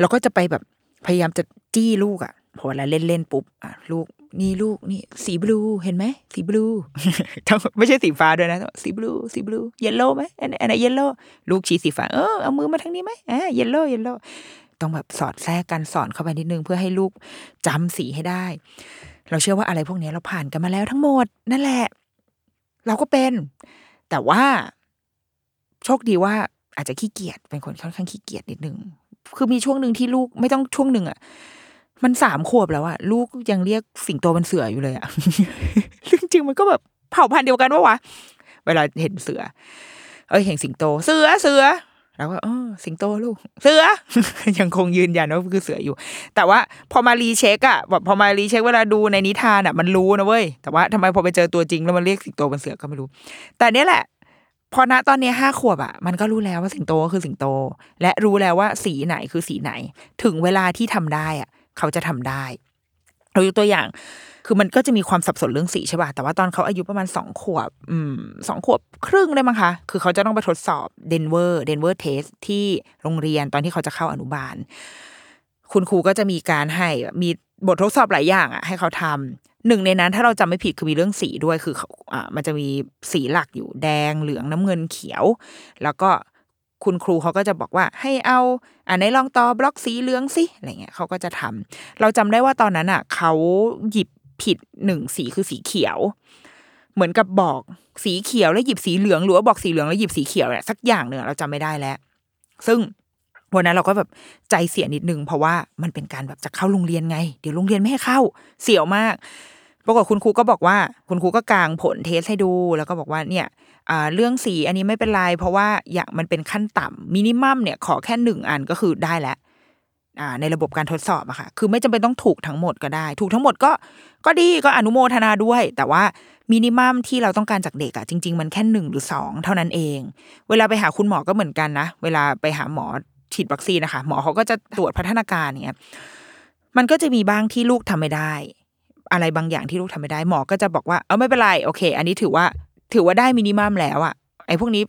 เราก็จะไปแบบพยายามจะจี้ลูกอะพอเวลาเล่นเล่นๆปุ๊บอะลูกนี่ลูกนี่สี blue เห็นไหมสี blue ไม่ใช่สีฟ้าด้วยนะสี blue สี blue yellow ไหมอันไหน yellow ลูกชี้สีฟ้าเออเอามือมาทางนี้ไหมอ่า yellow yellow ต้องแบบสอดแทรกกันสอนเข้าไปนิดนึงเพื่อให้ลูกจำสีให้ได้ เราเชื่อว่าอะไรพวกนี้เราผ่านกันมาแล้วทั้งหมด นั่นแหละ เราก็เป็น แต่ว่า โชคดีว่าอาจจะขี้เกียจเป็นคนค่อนข้างขี้เกียจนิดนึงคือมีช่วงหนึ่งที่ลูกไม่ต้องช่วงหนึ่งอะมันสามขวบแล้วอะลูกยังเรียกสิงโตเป็นเสืออยู่เลยอะเรื่องจริงมันก็แบบเผ่าพันธุ์เดียวกันวะวะเวลาเห็นเสือ เอ้ยเห็นสิงโต เสือเสือ แล้วก็เออสิงโตลูก เสือ ยังคงยืนยันว่าคือเสืออยู่ แต่ว่าพอมารีเช็คอะแบบพอมารีเช็คเวลาดูในนิทานอะมันรู้นะเว้ย แต่ว่าทำไมพอไปเจอตัวจริงแล้วมันเรียกสิงโตเป็นเสือก็ไม่รู้ แต่เนี้ยแหละ พอณตอนนี้ห้าขวบอะมันก็รู้แล้วว่าสิงโตก็คือสิงโต และรู้แล้วว่าสีไหนคือสีไหน ถึงเวลาที่ทำได้อะเขาจะทำได้เรายกตัวอย่าง คือมันก็จะมีความสับสนเรื่องสีใช่ป่ะแต่ว่าตอนเขาอายุประมาณสองขวบอืมสองขวบครึ่งได้มั้งคะ คือเขาจะต้องไปทดสอบ Denver Denver test ที่โรงเรียนตอนที่เขาจะเข้าอนุบาล คุณครูก็จะมีการให้มีบททดสอบหลายอย่างอะให้เขาทำหนึ่งในนั้นถ้าเราจำไม่ผิดคือมีเรื่องสีด้วยคือเขาอ่ามันจะมีสีหลักอยู่แดงเหลืองน้ำเงินเขียว แล้วก็คุณครูเขาก็จะบอกว่าให้เอาอ่าในลองต่อบล็อกสีเหลืองสิอะไรเงี้ยเขาก็จะทำเราจำได้ว่าตอนนั้นอะเขาหยิบ ผิดหนึ่งสีคือสีเขียว เหมือนกับบอกสีเขียวแล้วหยิบสีเหลืองหรือว่าบอกสีเหลืองแล้วหยิบสีเขียวเนี่ยสักอย่างหนึ่งเราจำไม่ได้แล้ว ซึ่งวันนั้นเราก็แบบใจเสียนิดนึงเพราะว่ามันเป็นการแบบจะเข้าโรงเรียนไง เดี๋ยวโรงเรียนไม่ให้เข้าเสียวมากปรากฏคุณครูก็บอกว่า คุณครูก็กางผลเทสให้ดู แล้วก็บอกว่าเนี่ยเรื่องสีอันนี้ไม่เป็นไรเพราะว่าอย่างมันเป็นขั้นต่ำมินิมัมเนี่ยขอแค่หนึ่งอันก็คือได้แล้ว ในระบบการทดสอบอะค่ะ คือไม่จำเป็นต้องถูกทั้งหมดก็ได้ ถูกทั้งหมดก็ก็ดีก็อนุโมทนาด้วย แต่ว่ามินิมัมที่เราต้องการจากเด็กอะจริง ๆ มันแค่หนึ่งหรือสองเท่านั้นเอง เวลาไปหาคุณหมอก็เหมือนกันนะ เวลาไปหาหมอฉีดวัคซีนนะคะ หมอเขาก็จะตรวจพัฒนาการเนี่ยมันก็จะมีบ้างที่ลูกทำไม่ได้ อะไรบางอย่างที่ลูกทำไม่ได้ หมอก็จะบอกว่าเออไม่เป็นไรโอเค อันนี้ถือว่าถือว่าได้มินิมัมแล้วอะไอ้พวกนี้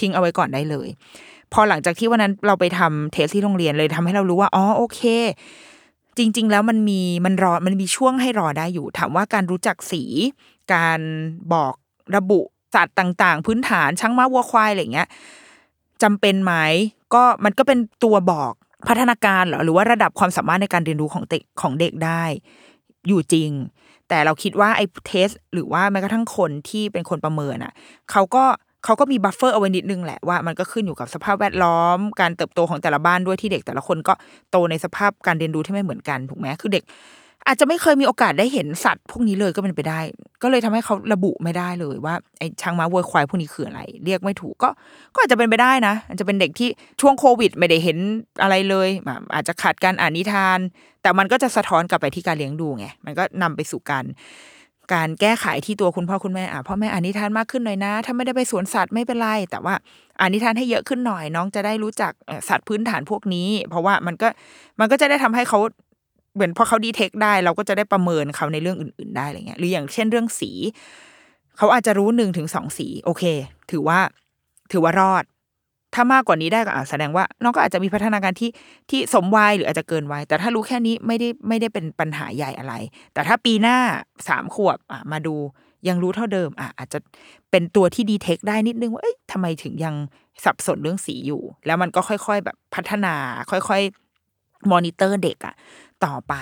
ทิ้งเอาไว้ก่อนได้เลย พอหลังจากที่วันนั้นเราไปทำเทสที่โรงเรียนเลยทำให้เรารู้ว่าอ๋อโอเค จริง ๆ แล้วมันมีมันรอมันมีช่วงให้รอได้อยู่ ถามว่าการรู้จักสี การบอกระบุสัตว์ต่างๆ พื้นฐานช้างม้าวัวควายอะไรเงี้ยจำเป็นไหมก็มันก็เป็นตัวบอกพัฒนาการหรอหรือว่าระดับความสามารถในการเรียนรู้ของเด็กของเด็กได้ อยู่จริง แต่เราคิดว่าไอ้เทส หรือว่าแม้กระทั่งคนที่เป็นคนประเมินอะ เขาก็ เขาก็มีบัฟเฟอร์เอาไว้นิดนึงแหละว่ามันก็ขึ้นอยู่กับสภาพแวดล้อม การเติบโตของแต่ละบ้านด้วยที่เด็กแต่ละคนก็โตในสภาพการเรียนรู้ที่ไม่เหมือนกันถูกไหมคือเด็ก อาจจะไม่เคยมีโอกาสได้เห็นสัตว์พวกนี้เลยก็เป็นไปได้ ก็เลยทำให้เขาระบุไม่ได้เลยว่าไอ้ช้างม้าวัวควายพวกนี้คืออะไร เรียกไม่ถูกก็ก็อาจจะเป็นไปได้นะอาจจะเป็นเด็กที่ช่วงโควิด ไม่ได้เห็นอะไรเลย อาจจะขาดการอ่านนิทาน แต่มันก็จะสะท้อนกลับไปที่การเลี้ยงดูไงมันก็นำไปสู่การ การแก้ไขที่ตัวคุณพ่อคุณแม่อะพ่อแม่อ่านนิทานมากขึ้นหน่อยนะ ถ้าไม่ได้ไปสวนสัตว์ไม่เป็นไร แต่ว่าอ่านนิทานให้เยอะขึ้นหน่อย น้องจะได้รู้จักสัตว์พื้นฐานพวกนี้ เพราะว่ามันก็มันก็จะได้ทำให้เขาเหมือนพอเขาดีเทคได้ เราก็จะได้ประเมินเขาในเรื่องอื่น ๆ ได้อะไรเงี้ยหรืออย่างเช่นเรื่องสี เขาอาจจะรู้หนึ่งถึงสองสี โอเค ถือว่าถือว่ารอด ถ้ามากกว่านี้ได้ก็อาจแสดงว่า น้องก็อาจจะมีพัฒนาการที่ที่สมวัยหรืออาจจะเกินวัย แต่ถ้ารู้แค่นี้ไม่ได้ไม่ได้เป็นปัญหาใหญ่อะไร แต่ถ้าปีหน้าสามขวบอะมาดูยังรู้เท่าเดิมอะอาจจะเป็นตัวที่ดีเทคได้นิดนึงว่าเอ้ยทำไมถึงยังสับสนเรื่องสีอยู่ แล้วมันก็ค่อย ๆ แบบพัฒนา ค่อยๆมอนิเตอร์เด็กอะต่อไป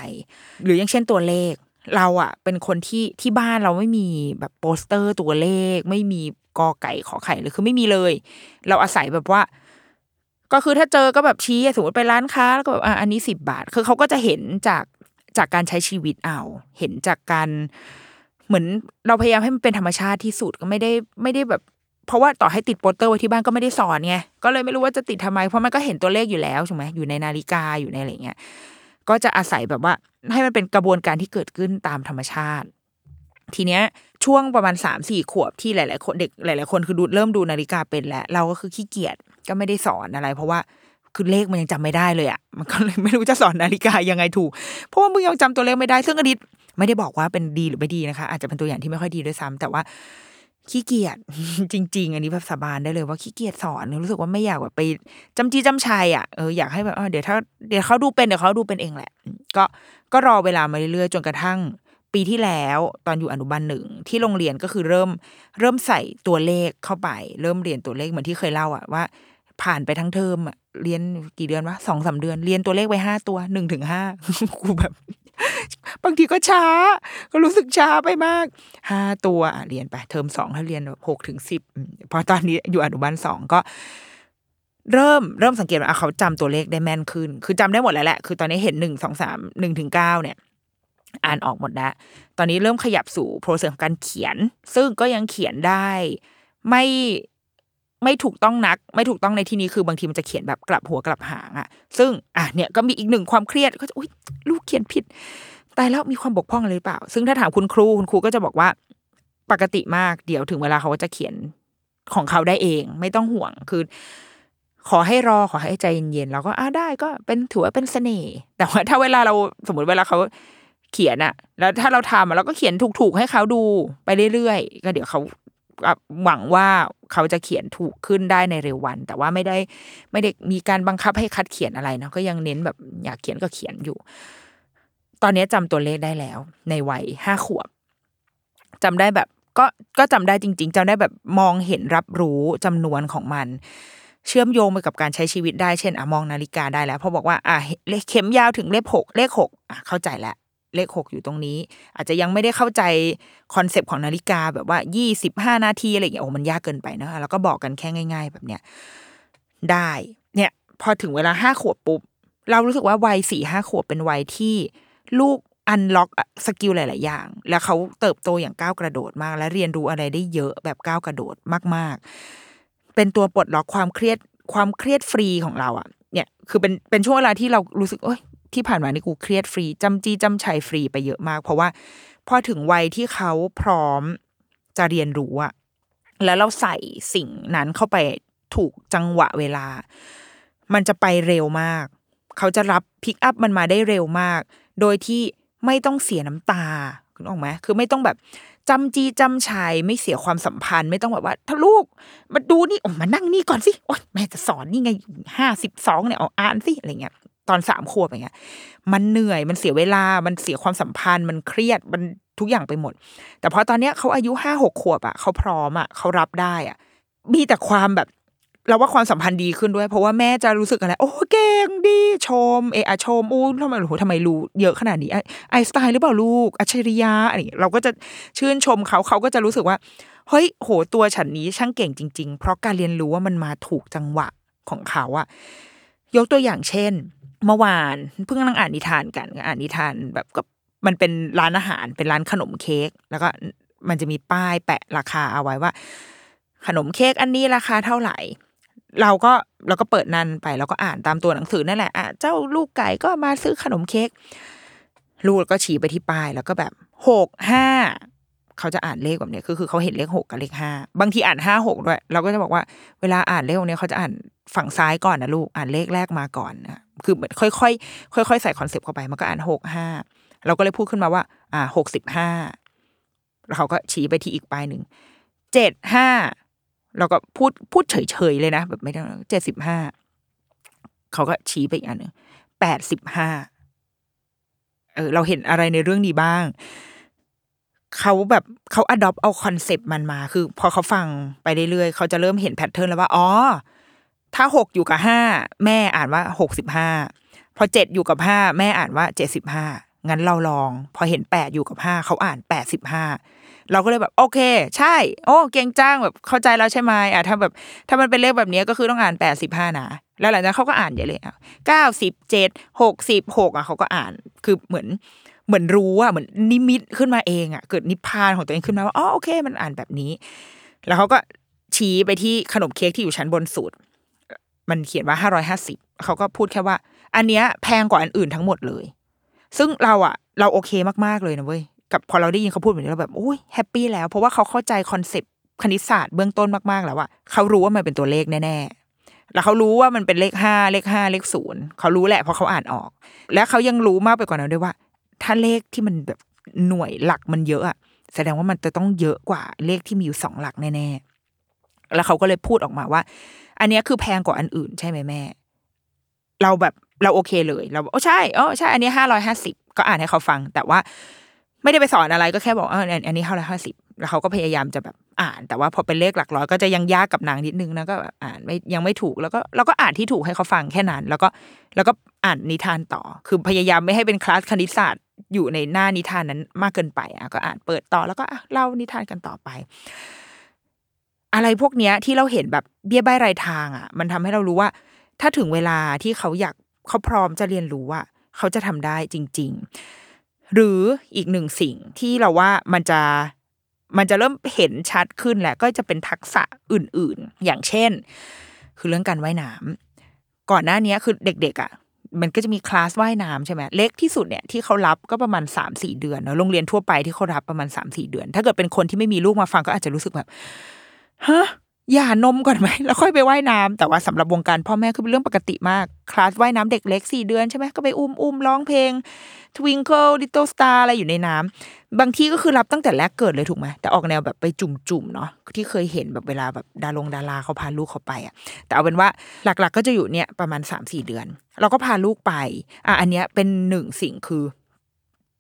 หรืออย่างเช่นตัวเลขเราอะเป็นคนที่ที่บ้านเราไม่มีแบบโปสเตอร์ตัวเลข ไม่มี กอไก่ขอไข่เลยคือไม่มีเลย เราอาศัยแบบว่า ก็คือถ้าเจอก็แบบชี้สมมติไปร้านค้าแล้วก็แบบอะอันนี้สิบบาท คือเขาก็จะเห็นจากจากการใช้ชีวิตเอาเห็นจากการเหมือนเราพยายามให้มันเป็นธรรมชาติที่สุดก็ไม่ได้ไม่ได้แบบ เพราะว่าต่อให้ติดโปสเตอร์ไว้ที่บ้านก็ไม่ได้สอนไงก็เลยไม่รู้ว่าจะติดทำไม เพราะมันก็เห็นตัวเลขอยู่แล้วถูกไหมอยู่ในนาฬิกาอยู่ในอะไรเงี้ยก็จะอาศัยแบบว่าให้มันเป็นกระบวนการที่เกิดขึ้นตามธรรมชาติ ทีเนี้ย ช่วงประมาณสามสี่ขวบที่หลาย ๆ คนเด็กหลาย ๆ คนคือดูเริ่มดูนาฬิกาเป็นแล้ว เราก็คือขี้เกียจก็ไม่ได้สอนอะไร เพราะว่าคือเลขมันยังจำไม่ได้เลยอะมันก็เลยไม่รู้จะสอนนาฬิกายังไงถูก เพราะว่ามึงยังจำตัวเลขไม่ได้ ซึ่งอดิตไม่ได้บอกว่าเป็นดีหรือไม่ดีนะคะ อาจจะเป็นตัวอย่างที่ไม่ค่อยดีด้วยซ้ำแต่ว่าขี้เกียจจริง ๆ อันนี้แบบสาบานได้เลยว่าขี้เกียจสอนรู้สึกว่าไม่อยากแบบไปจำจีจำชัยอะเอออยากให้แบบเดี๋ยวถ้าเดี๋ยวเขาดูเป็นเดี๋ยวเขาดูเป็นเองแหละ ก็ก็รอเวลามาเรื่อยๆจนกระทั่ง ปีที่แล้วตอนอยู่อนุบาลหนึ่งที่โรงเรียนก็คือเริ่มเริ่มใส่ตัวเลขเข้าไป เริ่มเรียนตัวเลขเหมือนที่เคยเล่าอะว่า ผ่านไปทั้งเทอมอะเรียนกี่เดือนวะสองสาเดือน เรียนตัวเลขไปห้าตัวหนึ่งถึงห้ากูแบบบางทีก็ช้า ก็รู้สึกช้าไปมากห้าตัวอะเรียนไปเทอมสองถ้าเรียนแบบหกถึงสิบพอตอนนี้อยู่อนุบาลสองก็ เริ่มเริ่มสังเกตว่าเขาจำตัวเลขได้แม่นขึ้น คือจำได้หมดแล้วแหละ คือตอนนี้เห็นหนึ่งสองสามหนึ่งถึงเก้าเนี่ย อ่านออกหมดแล้ว ตอนนี้เริ่มขยับสู่โปรเซสของการเขียน ซึ่งก็ยังเขียนได้ ไม่ไม่ถูกต้องนัก ไม่ถูกต้องในที่นี้คือบางทีมันจะเขียนแบบกลับหัวกลับหางอะซึ่งอะเนี่ยก็มีอีกหนึ่งความเครียดก็จะอุ้ยลูกเขียนผิดตายแล้วมีความบกพร่องอะไรเปล่า ซึ่งถ้าถามคุณครูคุณครูก็จะบอกว่าปกติมากเดี๋ยวถึงเวลาเขาก็จะเขียนของเขาได้เอง ไม่ต้องห่วงคือ ขอให้รอขอให้ใจเย็นๆเราก็อ่าได้ก็เป็นถือว่าเป็นเสน่ห์แต่ว่าถ้าเวลาเราสมมติเวลาเขา เขียนอะแล้วถ้าเราทำอะเราก็เขียนถูกๆให้เขาดูไปเรื่อยๆก็เดี๋ยวเขาหวังว่าเขาจะเขียนถูกขึ้นได้ในเร็ววัน แต่ว่าไม่ได้ไม่ได้มีการบังคับให้คัดเขียนอะไรเนาะก็ยังเน้นแบบอยากเขียนก็เขียนอยู่ ตอนนี้จำตัวเลขได้แล้ว ในวัยห้าขวบจำได้แบบ ก็ก็จำได้จริง ๆจำได้แบบมองเห็นรับรู้จำนวนของมัน เชื่อมโยงไปกับการใช้ชีวิตได้เช่นอะมองนาฬิกาได้แล้วพอบอกว่าอะเลขเข็มยาวถึงเลขหกเลขหกอะเข้าใจแล้ว เลขหกอยู่ตรงนี้ อาจจะยังไม่ได้เข้าใจ concept ของนาฬิกาแบบว่ายี่สิบห้านาทีอะไรอย่างเงี้ยโอ้มันยากเกินไปนะคะแล้วก็บอกกันแค่ง่าย ๆ แบบเนี้ยได้ เนี่ย พอถึงเวลาห้าขวบปุ๊บ เรารู้สึกว่าวัยสี่ห้าขวบเป็นวัยที่ลูก unlock skill หลาย ๆ อย่าง แล้วเขาเติบโตอย่างก้าวกระโดดมาก และเรียนรู้อะไรได้เยอะแบบก้าวกระโดดมาก ๆ เป็นตัวปลดล็อกความเครียดความเครียดฟรีของเราอะเนี่ย คือเป็นเป็นช่วงเวลาที่เรารู้สึกโอ้ย ที่ผ่านมานี่กูเครียดฟรีจำจีจำชัยฟรีไปเยอะมาก เพราะว่าพอถึงวัยที่เขาพร้อมจะเรียนรู้อะแล้วเราใส่สิ่งนั้นเข้าไปถูกจังหวะเวลา มันจะไปเร็วมาก เขาจะรับพิกอัพมันมาได้เร็วมาก โดยที่ไม่ต้องเสียน้ำตาคุณออกไหมคือไม่ต้องแบบจำจีจำชัยไม่เสียความสัมพันธ์ ไม่ต้องแบบว่า ถ้าลูกมาดูนี่โอ้มานั่งนี่ก่อนสิโอ๊ยแม่จะสอนนี่ไงห้าสิบสองเนี่ยเอาอ่านสิอะไรเงี้ย ตอนสามขวบอย่างเงี้ย มันเหนื่อยมันเสียเวลา มันเสียความสัมพันธ์ มันเครียดมันทุกอย่างไปหมด แต่พอตอนเนี้ยเขาอายุห้าหกขวบอะเขาพร้อมอะเขารับได้อะมีแต่ความแบบเราว่าความสัมพันธ์ดีขึ้นด้วย เพราะว่าแม่จะรู้สึกอะไร โอ้เก่งดี ชม เอะอชมอู้ทำไมโอ้โหทำไมรู้เยอะขนาดนี้ไอสไตล์หรือเปล่าลูก อัจฉริยะอะไรอย่างเงี้ยเราก็จะชื่นชมเขาเขาก็จะรู้สึกว่า เฮ้ยโหตัวฉันนี้ช่างเก่งจริง ๆ เพราะการเรียนรู้ว่ามันมาถูกจังหวะของเขาอะ ยกตัวอย่างเช่น เมื่อวานเพิ่งนั่งอ่านนิทานกันอ่านนิทานแบบกับมันเป็นร้านอาหารเป็นร้านขนมเค้กแล้วก็มันจะมีป้ายแปะราคาเอาไว้ว่า ขนมเค้กอันนี้ราคาเท่าไหร่ เราก็เราก็เปิดนันไปแล้วก็อ่านตามตัวหนังสือนั่นแหละอะเจ้าลูกไก่ก็มาซื้อขนมเค้กลูกก็ชี้ไปที่ป้ายแล้วก็แบบหกห้า เขาจะอ่านเลขแบบเนี้ยคือคือเขาเห็นเลขหกกับเลขห้าบางทีอ่านห้าหกด้วย เราก็จะบอกว่าเวลาอ่านเลขเนี้ยเขาจะอ่านฝั่งซ้ายก่อนนะลูกอ่านเลขแรกมาก่อนนะคือเหมือนค่อยๆค่อยๆใส่คอนเซปต์เข้าไปมันก็อ่านหกห้าเราก็เลยพูดขึ้นมาว่า อ่าหกสิบห้าแล้วเขาก็ชี้ไปที่อีกป้ายหนึ่งเจ็ดห้าเราก็พูดพูดเฉยๆเลยนะ แบบไม่ได้เจ็ดสิบห้าเขาก็ชี้ไปอีกอันหนึ่งแปดสิบห้าเออเราเห็นอะไรในเรื่องนี้บ้าง เขาแบบเขา adopt เอา concept มันมา คือ พอเขาฟังไปเรื่อยๆเขาจะเริ่มเห็น pattern แล้วว่าอ๋อถ้าหกอยู่กับห้าแม่อ่านว่าหกสิบห้าพอเจ็ดอยู่กับห้าแม่อ่านว่าเจ็ดสิบห้างั้นเราลอง พอเห็นแปดอยู่กับห้าเขาอ่านแปดสิบห้าเราก็เลยแบบ โอเค ใช่ โอ้เก่งจังแบบเข้าใจแล้วใช่ไหมอะถ้าแบบ ถ้ามันเป็นเลขแบบนี้ก็คือต้องอ่านแปดสิบห้านะแล้วหลังจากนั้นเขาก็อ่านใหญ่เลยอะเก้าสิบเจ็ดหกสิบหกอะเขาก็อ่านคือเหมือน เหมือนรู้อะเหมือนนิมิตขึ้นมาเองอะเกิดนิพพานของตัวเองขึ้นมาว่าอ๋อโอเค มันอ่านแบบนี้ แล้วเขาก็ชี้ไปที่ขนมเค้กที่อยู่ชั้นบนสุดมันเขียนว่าห้าร้อยห้าสิบเขาก็พูดแค่ว่า อันเนี้ยแพงกว่าอันอื่นทั้งหมดเลย ซึ่งเราอะเราโอเคมากๆเลยนะเว้ยกับพอเราได้ยินเขาพูดแบบนี้เราแบบโอ้ย happy แล้วเพราะว่าเขาเข้าใจ concept คณิตศาสตร์เบื้องต้นมากๆแล้วว่าเขารู้ว่ามันเป็นตัวเลขแน่ๆ แล้วเขารู้ว่ามันเป็นเลขห้าเลขห้าเลขศูนย์เขารู้แหละเพราะเขาอ่านออก และเขายังรู้มากไปกว่านั้นด้วยว่า ถ้าเลขที่มันแบบหน่วยหลักมันเยอะอะแสดงว่ามันจะต้องเยอะกว่าเลขที่มีอยู่สองหลักแน่ๆ แล้วเขาก็เลยพูดออกมาว่า อันนี้คือแพงกว่าอันอื่นใช่ไหมแม่ เราแบบเราโอเคเลย เราโอ้ใช่โอ๋อใช่ อันนี้ห้าร้อยห้าสิบก็อ่านให้เขาฟัง แต่ว่าไม่ได้ไปสอนอะไรก็แค่บอกเอออันอันนี้เท่าไหรห้าสิบแล้วเขาก็พยายามจะแบบอ่าน แต่ว่าพอเป็นเลขหลักร้อยก็จะยังยากกับนางนิดนึงนะก็อ่านไม่ยังไม่ถูกแล้วก็เราก็อ่านที่ถูกให้เขาฟังแค่นั้น แล้วก็แล้วก็อ่านนิทานต่อ คือพยายามไม่ให้เป็นคลาสคณิตศาสตร์ อยู่ในหน้านิทานนั้นมากเกินไปอะก็อ่านเปิดต่อแล้วก็อะเล่านิทานกันต่อไป อะไรพวกเนี้ยที่เราเห็นแบบเบี้ยใบรายทางอะ มันทำให้เรารู้ว่า ถ้าถึงเวลาที่เขาอยากเขาพร้อมจะเรียนรู้ว่าเขาจะทำได้จริง ๆ หรืออีกหนึ่งสิ่งที่เราว่ามันจะมันจะเริ่มเห็นชัดขึ้นแหละ ก็จะเป็นทักษะอื่น ๆ อย่างเช่น คือเรื่องการว่ายน้ำก่อนหน้านี้คือเด็ก ๆ อะ มันก็จะมีคลาสว่ายน้ำใช่ไหมเล็กที่สุดเนี่ยที่เขารับก็ประมาณสามสี่เดือนเนอะโรงเรียนทั่วไปที่เขารับประมาณสามสี่เดือน ถ้าเกิดเป็นคนที่ไม่มีลูกมาฟังก็อาจจะรู้สึกแบบฮะ หย่านมก่อนไหมแล้วค่อยไปว่ายน้ำแต่ว่าสำหรับวงการพ่อแม่คือเป็นเรื่องปกติมากคลาสว่ายน้ำเด็กเล็กสี่เดือนใช่ไหมก็ไปอุ้มอุ้มร้องเพลง Twinkle Little Star อะไรอยู่ในน้ำบางที่ก็คือรับตั้งแต่แรกเกิดเลยถูกไหมแต่ออกแนวแบบไปจุ่มๆเนาะที่เคยเห็นแบบเวลาแบบดารงดาราเขาพาลูกเขาไปอะแต่เอาเป็นว่าหลัก ๆ ก็จะอยู่เนี่ยประมาณสามสี่เดือน เราก็พาลูกไปอะอันเนี้ยเป็นหนึ่งสิ่งคือ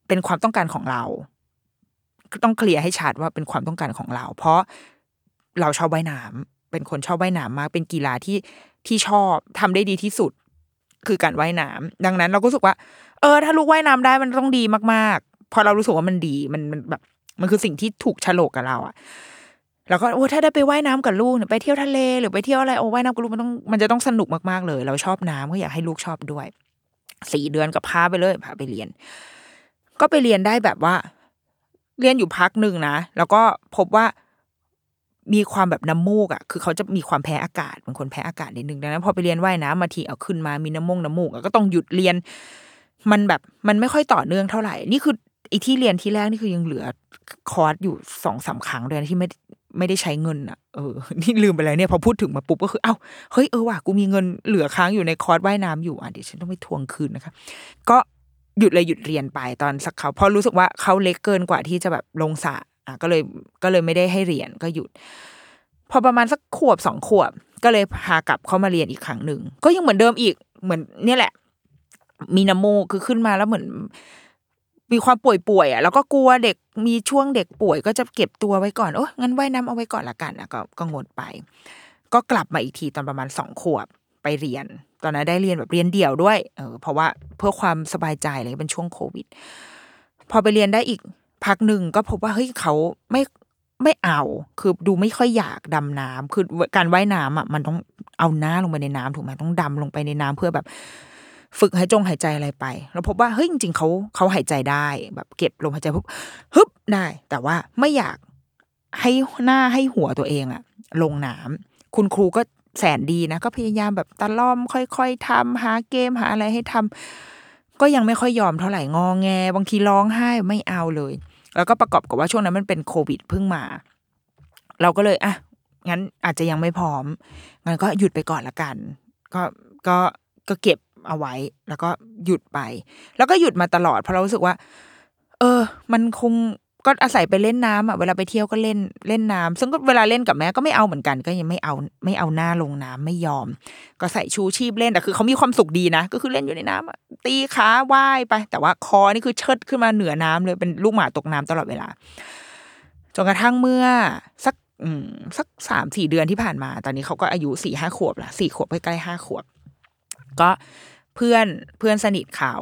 เป็นความต้องการของเราต้องเคลียร์ให้ชัดว่าเป็นความต้องการของเรา เพราะ เราชอบว่ายน้ำเป็นคนชอบว่ายน้ำมาก เป็นกีฬาที่ที่ชอบทำได้ดีที่สุด คือการว่ายน้ำดังนั้นเราก็รู้สึกว่า เออ ถ้าลูกว่ายน้ำได้มันต้องดีมากๆ พอเรารู้สึกว่ามันดีมันมันแบบ มันคือสิ่งที่ถูกฉลกกับเราอะแล้วก็โอ้ถ้าได้ไปว่ายน้ำกับลูกเนี่ยไปเที่ยวทะเลหรือไปเที่ยวอะไรโอ้ว่ายน้ำกับลูกมันต้องมันจะต้องสนุกมากๆเลย เราชอบน้ำก็อยากให้ลูกชอบด้วยสี่เดือนก็พาไปเลยพาไปเรียน ก็ไปเรียนได้แบบว่า เรียนอยู่พักหนึ่งนะแล้วก็พบว่า มีความแบบน้ำมูกอะ คือเขาจะมีความแพ้อากาศเป็นคนแพ้อากาศนิดนึงดังนั้นพอไปเรียนว่ายน้ำมาทีเอาขึ้นมามีน้ำมูกน้ำมูกอะก็ต้องหยุดเรียน มันแบบมันไม่ค่อยต่อเนื่องเท่าไหร่ นี่คืออีที่เรียนที่แรกนี่คือยังเหลือคอร์สอยู่สองสามครั้งเลยนที่ไม่ไม่ได้ใช้เงินอะเออนี่ลืมไปแล้วเนี่ยพอพูดถึงมาปุ๊บก็คือเอ้าเฮ้ยเออว่ะกูมีเงินเหลือค้างอยู่ในคอร์สว่ายน้ำอยู่อะเดี๋ยวฉันต้องไปทวงคืนนะคะ ก็หยุดเลยหยุดเรียนไปตอนสักเขาพราะรู้สึกว่าเขาเล็กเกินกว่าที่จะแบบลงสระ อะก็เลยก็เลยไม่ได้ให้เรียนก็หยุด พอประมาณสักขวบสองขวบ ก็เลยพากลับเข้ามาเรียนอีกครั้งหนึ่งก็ยังเหมือนเดิมอีกเหมือนเนี่ยแหละ มีน้ำมูกคือขึ้นมาแล้วเหมือนมีความป่วยป่วยอะแล้วก็กลัวเด็กมีช่วงเด็กป่วย ก็จะเก็บตัวไว้ก่อนโอ้งั้นว่ายน้ำเอาไว้ก่อนละกันอะก็ก็งดไป ก็กลับมาอีกทีตอนประมาณสองขวบไปเรียน ตอนนั้นได้เรียนแบบเรียนเดี่ยวด้วยเออเพราะว่าเพื่อความสบายใจอะไรเป็นช่วงโควิด พอไปเรียนได้อีก พักหนึ่งก็พบว่าเฮ้ยเขาไม่ไม่เอา คือดูไม่ค่อยอยากดำน้ำคือการว่ายน้ำอะมันต้องเอาหน้าลงไปในน้ำถูกไหมต้องดำลงไปในน้ำเพื่อแบบ ฝึกหายจงหายใจอะไรไป เราพบว่าเฮ้ยจริงๆเขาเขาหายใจได้แบบเก็บลมหายใจปุ๊บฮึบได้ แต่ว่าไม่อยากให้หน้าให้หัวตัวเองอะลงน้ำคุณครูก็แสนดีนะ ก็พยายามแบบตะล่อมค่อย ๆทำหาเกมหาอะไรให้ทำก็ยังไม่ค่อยยอมเท่าไหร่งองแง บางทีร้องไห้ไม่เอาเลย แล้วก็ประกอบกับว่าช่วงนั้นมันเป็นโควิดเพิ่งมา เราก็เลยอะงั้นอาจจะยังไม่พร้อมงั้นก็หยุดไปก่อนละกัน ก็ก็ก็เก็บเอาไว้ แล้วก็หยุดไป แล้วก็หยุดมาตลอดเพราะเรารู้สึกว่า เออ มันคง ก็อาศัยไปเล่นน้ำอะเวลาไปเที่ยวก็เล่นเล่นน้ำซึ่งก็เวลาเล่นกับแม่ก็ไม่เอาเหมือนกันก็ยังไม่เอาไม่เอาหน้าลงน้ำไม่ยอม ก็ใส่ชูชีพเล่นแต่คือเขามีความสุขดีนะ ก็คือเล่นอยู่ในน้ำอะตีขาว่ายไป แต่ว่าคอนี่คือเชิดขึ้นมาเหนือน้ำเลยเป็นลูกหมาตกน้ำตลอดเวลาจนกระทั่งเมื่อสักสักสามสี่เดือนที่ผ่านมา ตอนนี้เขาก็อายุสี่ห้าขวบละสี่ขวบใกล้ห้าขวบ ก็เพื่อนเพื่อนสนิทเขา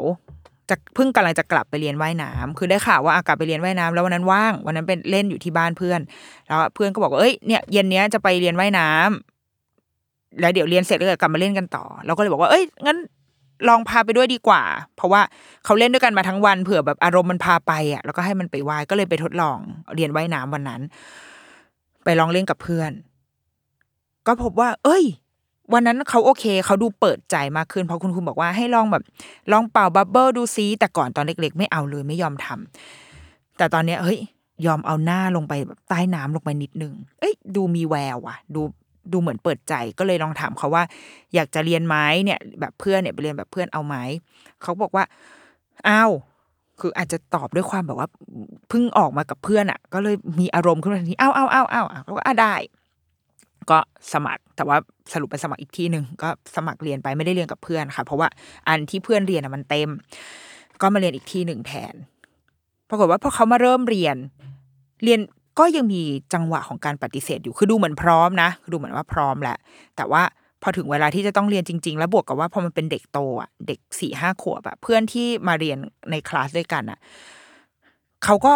จะเพิ่งกำลังจะกลับไปเรียนว่ายน้ำคือได้ข่าวว่าอากลับไปเรียนว่ายน้ำแล้ววันนั้นว่าง วันนั้นเป็นเล่นอยู่ที่บ้านเพื่อน แล้วเพื่อนก็บอกว่าเอ้ยเนี่ยเย็นเนี้ยจะไปเรียนว่ายน้ำแล้วเดี๋ยวเรียนเสร็จแล้วกลับมาเล่นกันต่อ เราก็เลยบอกว่า เอ้ยงั้นลองพาไปด้วยดีกว่า เพราะว่าเขาเล่นด้วยกันมาทั้งวันเผื่อแบบอารมณ์มันพาไปอะ แล้วก็ให้มันไปว่ายก็เลยไปทดลองเรียนว่ายน้ำวันนั้น ไปลองเล่นกับเพื่อน ก็พบว่า เอ้ย วันนั้นเขาโอเคเขาดูเปิดใจมากขึ้นเพราะคุณครูบอกว่าให้ลองแบบลองเป่าบับเบิลดูซิแต่ก่อนตอนเล็ก ๆ ไม่เอาเลยไม่ยอมทำแต่ตอนเนี้ยเฮ้ย ยอมเอาหน้าลงไปแบบใต้น้ำลงไปนิดนึง เอ้ย ดูมีแววว่ะ ดูดูเหมือนเปิดใจก็เลยลองถามเขาว่า อยากจะเรียนไหมเนี่ย แบบเพื่อนเนี่ยไปเรียนแบบเพื่อนเอาไหมเขาบอกว่าอ้าวคืออาจจะตอบด้วยความแบบว่าเพิ่งออกมากับเพื่อนอะ ก็เลยมีอารมณ์ขึ้นมาทันทีอ้าวอ้าวอ้าวอ้าวอะเขาก็อะได้ ก็สมัคร แต่ว่าสรุปไปสมัครอีกที่หนึ่งก็สมัครเรียนไปไม่ได้เรียนกับเพื่อนค่ะ เพราะว่าอันที่เพื่อนเรียนมันเต็ม ก็มาเรียนอีกที่หนึ่งแทน ปรากฏว่าพอเขามาเริ่มเรียน เรียนก็ยังมีจังหวะของการปฏิเสธอยู่ คือดูเหมือนพร้อมนะ คือดูเหมือนว่าพร้อมแหละ แต่ว่าพอถึงเวลาที่จะต้องเรียนจริง ๆ แล้วบวกกับว่าพอมันเป็นเด็กโตอะ เด็กสี่ห้าขวบอะเพื่อนที่มาเรียนในคลาสด้วยกันอะ เขาก็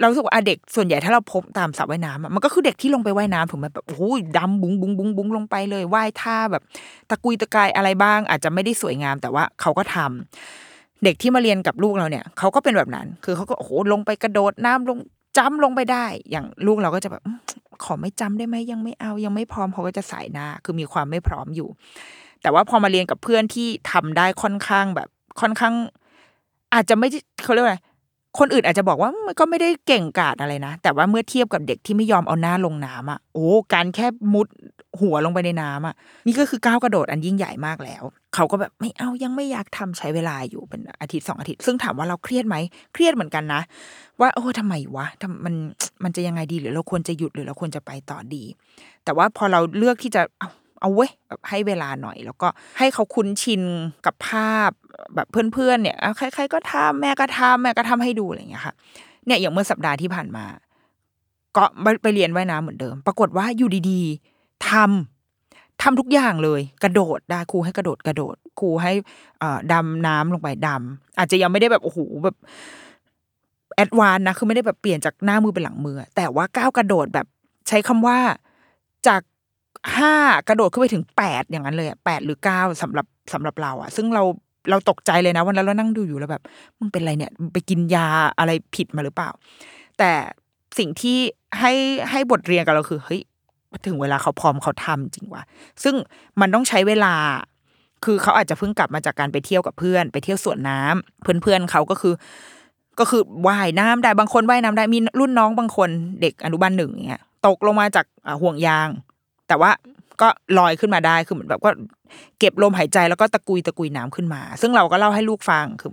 เราสึกว่าเด็กส่วนใหญ่ถ้าเราพบตามสระว่ายน้ำมันก็คือเด็กที่ลงไปว่ายน้ำถูกไหมแบบโอ้ยดำบุ้งบุ้งบุ้งบุ้งลงไปเลยว่ายท่าแบบตะกุยตะกายอะไรบ้าง อาจจะไม่ได้สวยงาม แต่ว่าเขาก็ทำเด็กที่มาเรียนกับลูกเราเนี่ยเขาก็เป็นแบบนั้น คือเขาก็โอ้โหลงไปกระโดดน้ำลงจ้ำลงไปได้ อย่างลูกเราก็จะแบบขอไม่จำได้ไหมยังไม่เอายังไม่พร้อมเขาก็จะสายหน้า คือมีความไม่พร้อมอยู่ แต่ว่าพอมาเรียนกับเพื่อนที่ทำได้ค่อนข้างแบบค่อนข้าง อาจจะไม่ใช่เขาเรียกว่า คนอื่นอาจจะบอกว่ามันก็ไม่ได้เก่งกาจอะไรนะ แต่ว่าเมื่อเทียบกับเด็กที่ไม่ยอมเอาหน้าลงน้ำอะโอ้การแค่มุดหัวลงไปในน้ำอะนี่ก็คือก้าวกระโดดอันยิ่งใหญ่มากแล้ว เขาก็แบบไม่เอายังไม่อยากทำใช้เวลาอยู่เป็นอาทิตย์สองอาทิตย์ ซึ่งถามว่าเราเครียดไหมเครียดเหมือนกันนะ ว่าโอ้ทำไมวะทำมันมันจะยังไงดีหรือเราควรจะหยุดหรือเราควรจะไปต่อดี แต่ว่าพอเราเลือกที่จะเอา เอาเว้ยแบบให้เวลาหน่อย แล้วก็ให้เขาคุ้นชินกับภาพแบบเพื่อนๆเนี่ยใครๆก็ทำแม่ก็ทำแม่ก็ทำให้ดูอะไรอย่างเงี้ยค่ะ เนี่ยอย่างเมื่อสัปดาห์ที่ผ่านมา ก็ไปเรียนว่ายน้ำเหมือนเดิม ปรากฏว่าอยู่ดีๆทำทำทุกอย่างเลย กระโดดได้ครูให้กระโดดกระโดดครูให้อ่อดำน้ำลงไปดำอาจจะยังไม่ได้แบบโอ้โหแบบแอดวานนะคือไม่ได้แบบเปลี่ยนจากหน้ามือเป็นหลังมือ แต่ว่าก้าวกระโดดแบบใช้คำว่าจาก ห้ากระโดดขึ้นไปถึงแปดอย่างนั้นเลยแปดหรือเก้าสำหรับสำหรับเราอะซึ่งเราเราตกใจเลยนะวันนั้นเรานั่งดูอยู่แล้วแบบมึงเป็นไรเนี่ยไปกินยาอะไรผิดมาหรือเปล่า แต่สิ่งที่ให้ให้บทเรียนกับเราคือเฮ้ยถึงเวลาเขาพร้อมเขาทำจริงว่ะซึ่งมันต้องใช้เวลา คือเขาอาจจะเพิ่งกลับมาจากการไปเที่ยวกับเพื่อน ไปเที่ยวสวนน้ำเพื่อนเพื่อนๆเขาก็คือ ก็คือว่ายน้ำได้บางคนว่ายน้ำได้มีรุ่นน้องบางคนเด็กอนุบาลหนึ่งอย่างเงี้ยตกลงมาจากห่วงยาง แต่ว่าก็ลอยขึ้นมาได้คือเหมือนแบบก็เก็บลมหายใจแล้วก็ตะกุยตะกุยน้ำขึ้นมา ซึ่งเราก็เล่าให้ลูกฟังคือ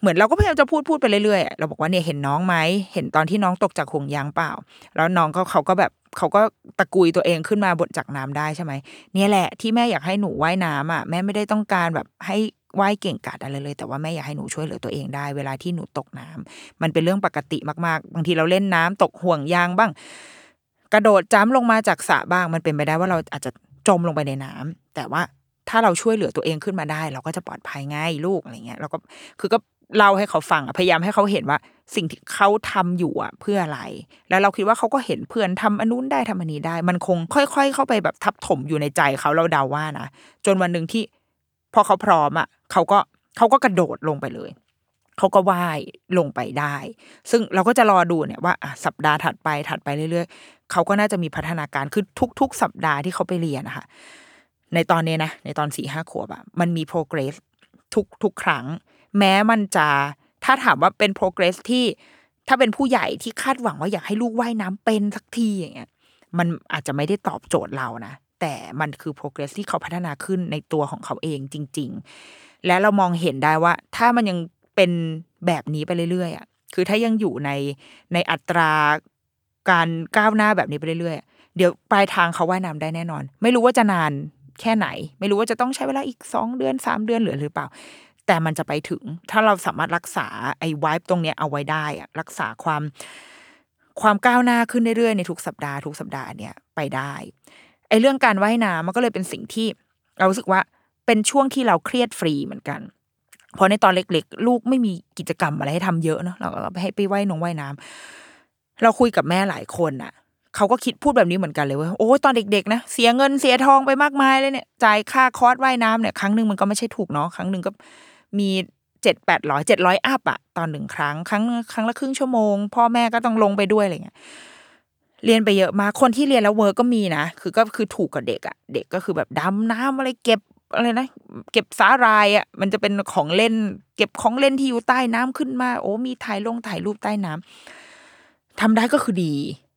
เหมือนเราก็พยายามจะพูดพูดไปเรื่อยๆอะเราบอกว่าเนี่ยเห็นน้องไหมเห็นตอนที่น้องตกจากห่วงยางเปล่า แล้วน้องก็เขาก็แบบเขาก็ตะกุยตัวเองขึ้นมาบนจากน้ำได้ใช่ไหมเนี่ยแหละที่แม่อยากให้หนูว่ายน้ำอะแม่ไม่ได้ต้องการแบบให้ว่ายเก่งกาจอะไรเลย แต่ว่าแม่อยากให้หนูช่วยเหลือตัวเองได้ เวลาที่หนูตกน้ำมันเป็นเรื่องปกติมากๆ บางทีเราเล่นน้ำตกห่วงยางบ้าง กระโดดจ้ำลงมาจากสระบ้าง มันเป็นไปได้ว่าเราอาจจะจมลงไปในน้ำแต่ว่าถ้าเราช่วยเหลือตัวเองขึ้นมาได้ เราก็จะปลอดภัยง่ายลูกอะไรเงี้ยเราก็คือก็เล่าให้เขาฟังพยายามให้เขาเห็นว่าสิ่งที่เขาทำอยู่อะเพื่ออะไร แล้วเราคิดว่าเขาก็เห็นเพื่อนทำอนนู้นได้ทำอันนี้ได้ มันคงค่อย ๆ เข้าไปแบบทับถมอยู่ในใจเขาเราเดาว่านะจนวันหนึ่งที่พอเขาพร้อมอะเขาก็เขาก็กระโดดลงไปเลยเขาก็ว่ายลงไปได้ ซึ่งเราก็จะรอดูเนี่ยว่าสัปดาห์ถัดไปถัดไปเรื่อยๆ เขาก็น่าจะมีพัฒนาการคือทุก ๆ สัปดาห์ที่เขาไปเรียนนะคะในตอนนี้นะ ในตอนสี่ห้าขวบอะมันมี progress ทุกทุกครั้ง แม้มันจะถ้าถามว่าเป็น progress ที่ถ้าเป็นผู้ใหญ่ที่คาดหวังว่าอยากให้ลูกว่ายน้ำเป็นสักทีอย่างเงี้ยมันอาจจะไม่ได้ตอบโจทย์เรานะแต่มันคือ progress ที่เขาพัฒนาขึ้นในตัวของเขาเองจริง ๆ และเรามองเห็นได้ว่า ถ้ามันยังเป็นแบบนี้ไปเรื่อยๆอะคือถ้ายังอยู่ในในอัตรา การก้าวหน้าแบบนี้ไปเรื่อยๆ เดี๋ยวปลายทางเขาว่ายน้ำได้แน่นอน ไม่รู้ว่าจะนานแค่ไหน ไม่รู้ว่าจะต้องใช้เวลาอีกสองเดือนสามเดือนหรือหรือเปล่า แต่มันจะไปถึง ถ้าเราสามารถรักษาไอ้วายตรงเนี้ยเอาไว้ได้อะรักษาความความก้าวหน้าขึ้นเรื่อยๆในทุกสัปดาห์ทุกสัปดาห์เนี่ยไปได้ไอ้เรื่องการว่ายน้ำมันก็เลยเป็นสิ่งที่เรารู้สึกว่าเป็นช่วงที่เราเครียดฟรีเหมือนกันเพราะในตอนเล็ก ๆ ลูกไม่มีกิจกรรมอะไรให้ทำเยอะเนาะเราก็ให้ไปว่ายนงว่ายน้ำ เราคุยกับแม่หลายคนอะเขาก็คิดพูดแบบนี้เหมือนกันเลยว่าโอ้ตอนเด็กๆนะเสียเงินเสียทองไปมากมายเลยเนี่ยจ่ายค่าคอร์สว่ายน้ำเนี่ยครั้งหนึ่งมันก็ไม่ใช่ถูกเนาะครั้งหนึ่งก็มีเจ็ดแปดร้อยเจ็ดร้อย up อะตอนหนึ่งครั้งครั้งครั้งละครึ่งชั่วโมง พ่อแม่ก็ต้องลงไปด้วยอะไรเงี้ยเรียนไปเยอะมากคนที่เรียนแล้ว work ก็มีนะคือก็คือถูกกับเด็กอะเด็กก็คือแบบดำน้ำอะไรเก็บอะไรนะเก็บสาหรายอะมันจะเป็นของเล่น เก็บของเล่นที่อยู่ใต้น้ำขึ้นมา โอ้มีถ่ายลงถ่ายรูปใต้น้ำ ทำได้ก็คือดี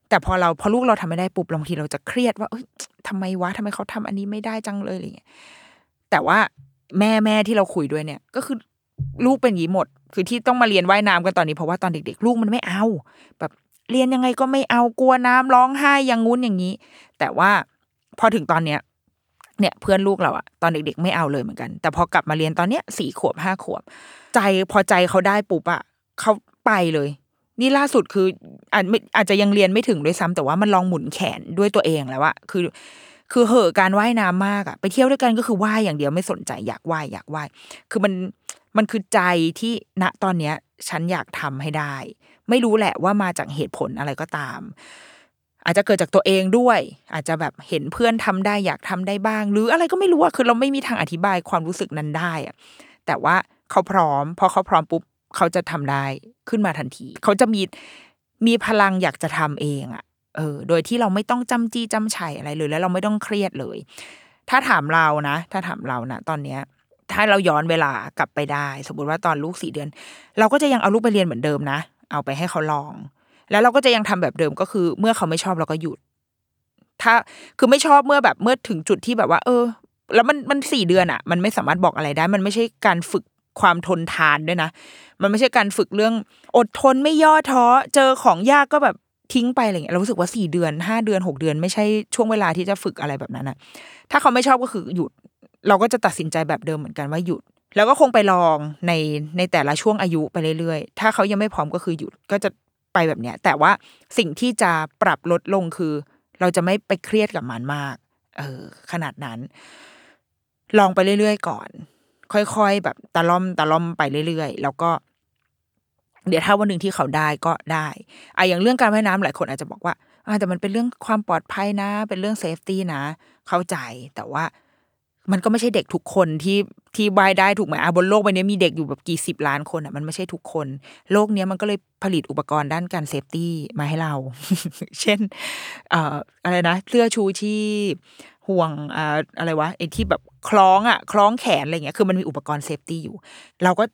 แต่พอเราพอลูกเราทำไม่ได้ปุ๊บบางทีเราจะเครียดว่าเอ้ยทำไมวะทำไมเขาทำอันนี้ไม่ได้จังเลยอะไรเงี้ยแต่ว่าแม่แม่ที่เราคุยด้วยเนี่ย ก็คือลูกเป็นอย่างนี้หมด คือที่ต้องมาเรียนว่ายน้ำกันตอนนี้เพราะว่าตอนเด็ก ๆ ลูกมันไม่เอา แบบเรียนยังไงก็ไม่เอากลัวน้ำร้องไห้อย่างงู้นอย่างนี้ แต่ว่าพอถึงตอนเนี้ยเนี่ยเพื่อนลูกเราอะตอนเด็ก ๆ ไม่เอาเลยเหมือนกัน แต่พอกลับมาเรียนตอนเนี้ยสี่ขวบห้าขวบ ใจพอใจเขาได้ปุ๊บอะเขาไปเลย นี่ล่าสุดคืออาจอาจจะยังเรียนไม่ถึงด้วยซ้ำแต่ว่ามันลองหมุนแขนด้วยตัวเองแล้วอะคือ คือเหอะการว่ายน้ำมากอะไปเที่ยวด้วยกันก็คือว่ายอย่างเดียวไม่สนใจอยากว่ายอยากว่ายคือมันมันคือใจที่ณตอนเนี้ย ฉันอยากทำให้ได้ ไม่รู้แหละว่ามาจากเหตุผลอะไรก็ตาม อาจจะเกิดจากตัวเองด้วย อาจจะแบบเห็นเพื่อนทำได้อยากทำได้บ้าง หรืออะไรก็ไม่รู้อะคือเราไม่มีทางอธิบายความรู้สึกนั้นได้อะแต่ว่าเขาพร้อมพอเขาพร้อมปุ๊บ เขาจะทำได้ขึ้นมาทันที เขาจะมีมีพลังอยากจะทำเองอะเออ โดยที่เราไม่ต้องจำจี้จำชัยอะไรเลย แล้วเราไม่ต้องเครียดเลย ถ้าถามเรานะ ถ้าถามเรานะตอนเนี้ย ถ้าเราย้อนเวลากลับไปได้ สมมติว่าตอนลูกสี่เดือน เราก็จะยังเอาลูกไปเรียนเหมือนเดิมนะ เอาไปให้เขาลอง แล้วเราก็จะยังทำแบบเดิมก็คือ เมื่อเขาไม่ชอบเราก็หยุด ถ้าคือไม่ชอบเมื่อแบบเมื่อถึงจุดที่แบบว่า เออ แล้วมันมันสี่เดือนอะ มันไม่สามารถบอกอะไรได้ มันไม่ใช่การฝึก ความทนทานด้วยนะ มันไม่ใช่การฝึกเรื่อง อดทนไม่ย่อท้อเจอของยากก็แบบทิ้งไปอะไรเงี้ยเรารู้สึกว่าสี่เดือนห้าเดือนหกเดือน ไม่ใช่ช่วงเวลาที่จะฝึกอะไรแบบนั้นอะถ้าเขาไม่ชอบก็คือหยุด เราก็จะตัดสินใจแบบเดิมเหมือนกันว่าหยุด แล้วก็คงไปลองในในแต่ละช่วงอายุไปเรื่อยๆ ถ้าเขายังไม่พร้อมก็คือหยุดก็จะไปแบบเนี้ย แต่ว่าสิ่งที่จะปรับลดลงคือ เราจะไม่ไปเครียดกับมันมาก เออ ขนาดนั้น ลองไปเรื่อยๆก่อน ค่อยๆ แบบตะล่อมตะล่อมไปเรื่อยๆ แล้วก็ เดี๋ยวถ้าวันหนึ่งที่เขาได้ก็ได้อะอย่างเรื่องการว่ายน้ำหลายคนอาจจะบอกว่าอ่าแต่มันเป็นเรื่องความปลอดภัยนะ เป็นเรื่องเซฟตี้นะ เข้าใจแต่ว่า มันก็ไม่ใช่เด็กทุกคนที่ที่ว่ายได้ถูกไหมอะบนโลกใบนี้มีเด็กอยู่แบบกี่สิบล้านคนอะมันไม่ใช่ทุกคน โลกเนี้ยมันก็เลยผลิตอุปกรณ์ด้านการ safety มาให้เรา เช่นเอ่ออะไรนะเสื้อชูชีพห่วงอ่าอะไรวะไอ้ที่แบบคล้องอะ คล้องแขนอะไรเงี้ยคือมันมีอุปกรณ์ safety อยู่ เราก็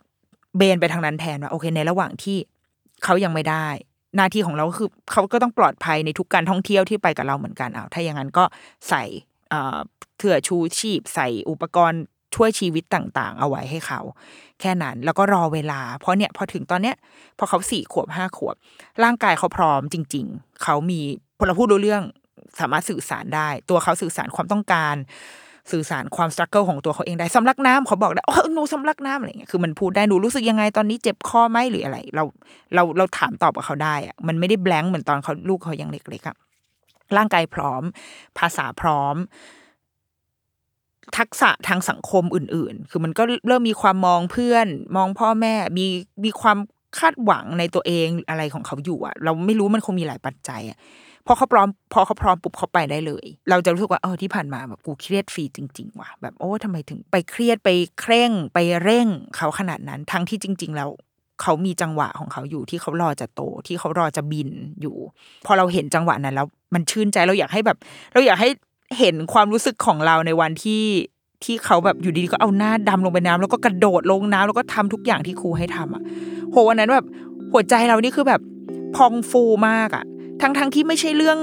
เบนไปทางนั้นแทนว่าโอเค ในระหว่างที่เขายังไม่ได้หน้าที่ของเราคือเขาก็ต้องปลอดภัยในทุกการท่องเที่ยวที่ไปกับเราเหมือนกันเอาถ้าอย่างนั้นก็ใส่ เสื้อชูชีพใส่อุปกรณ์ช่วยชีวิตต่างๆ เอาไว้ให้เขา แค่นั้นแล้วก็รอเวลา เพราะเนี่ยพอถึงตอนเนี้ยพอเขาสี่ขวบห้าขวบ ร่างกายเขาพร้อมจริง ๆ เขามีพลพูดรู้เรื่องสามารถสื่อสารได้ ตัวเขาสื่อสารความต้องการ สื่อสารความสตรัคเกิลของตัวเขาเองได้สำลักน้ำเขาบอกได้โอ้หนูสำลักน้ำอะไรเงี้ยคือมันพูดได้หนูรู้สึกยังไงตอนนี้เจ็บคอไหมหรืออะไร เราเราเราถามตอบกับเขาได้อะมันไม่ได้แบงค์เหมือนตอนเขาลูกเขายังเล็กๆอะ ร่างกายพร้อม ภาษาพร้อม ทักษะทางสังคมอื่น ๆ คือมันก็เริ่มมีความมองเพื่อน มองพ่อแม่มีมีความคาดหวังในตัวเองอะไรของเขาอยู่อะเราไม่รู้มันคงมีหลายปัจจัยอะพอเขาพร้อม พอเขาพร้อมปุ๊บเขาไปได้เลย เราจะรู้สึกว่าเออที่ผ่านมาแบบกูเครียดฟรีจริง ๆ ว่ะแบบโอ้ทำไมถึงไปเครียดไปเคร่งไปเร่งเขาขนาดนั้น ทั้งที่จริง ๆ แล้ว เขามีจังหวะของเขาอยู่ที่เขารอจะโตที่เขารอจะบินอยู่ พอเราเห็นจังหวะนั้นแล้วมันชื่นใจเราอยากให้แบบ เราอยากให้เห็นความรู้สึกของเราในวันที่ที่เขาแบบอยู่ดีๆก็เอาหน้าดำลงไปน้ำแล้วก็กระโดดลงน้ำแล้วก็ทำทุกอย่างที่ครูให้ทำอะโหวันนั้นแบบหัวใจเรานี่คือแบบพองฟูมากอะ ทั้งทั้งที่ไม่ใช่เรื่อง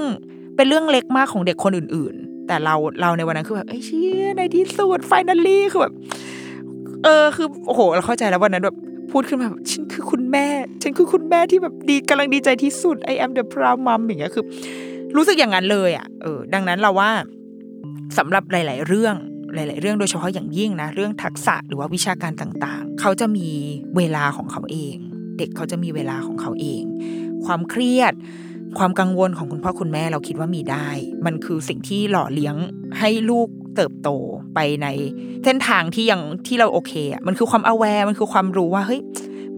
เป็นเรื่องเล็กมากของเด็กคนอื่น ๆ แต่เราเราในวันนั้นคือแบบไอ้เชี่ยในที่สุดไฟนัลลี่คือแบบเออคือโอ้โหเราเข้าใจแล้ววันนั้นแบบพูดขึ้นมาแบบฉัน แม่ ฉันคือคุณแม่ที่แบบดีกำลังดีใจที่สุด I am the proud mom อย่างเงี้ยคือ รู้สึกอย่างนั้นเลยอะเออดังนั้นเราว่าสำหรับหลาย ๆ เรื่องหลาย ๆ เรื่องโดยเฉพาะอย่างยิ่งนะ เรื่องทักษะหรือว่าวิชาการต่าง ๆ เขาจะมีเวลาของเขาเอง เด็กเขาจะมีเวลาของเขาเอง ความเครียด ความกังวลของคุณพ่อคุณแม่เราคิดว่ามีได้ มันคือสิ่งที่หล่อเลี้ยงให้ลูกเติบโตไปในเส้นทางที่ยังที่เราโอเคอะมันคือความ aware มันคือความรู้ว่าเฮ้ย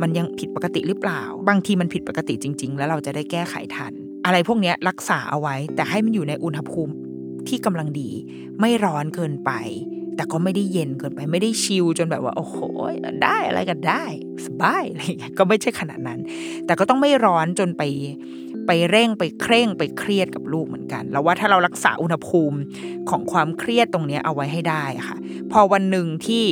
มันยังผิดปกติหรือเปล่า บางทีมันผิดปกติจริง ๆ แล้วเราจะได้แก้ไขทัน อะไรพวกนี้รักษาเอาไว้ แต่ให้มันอยู่ในอุณหภูมิที่กำลังดี ไม่ร้อนเกินไป แต่ก็ไม่ได้เย็นเกินไป ไม่ได้ชิลจนแบบว่า โอ้โหได้อะไรกันได้สบายอะไรเงี้ยก็ไม่ใช่ขนาดนั้น แต่ก็ต้องไม่ร้อนจนไปไปเร่งไปเคร่งไปเครียดกับลูกเหมือนกันแล้วว่าถ้าเรารักษาอุณหภูมิของความเครียดตรงนี้เอาไว้ให้ได้ค่ะ พอวันหนึ่งที่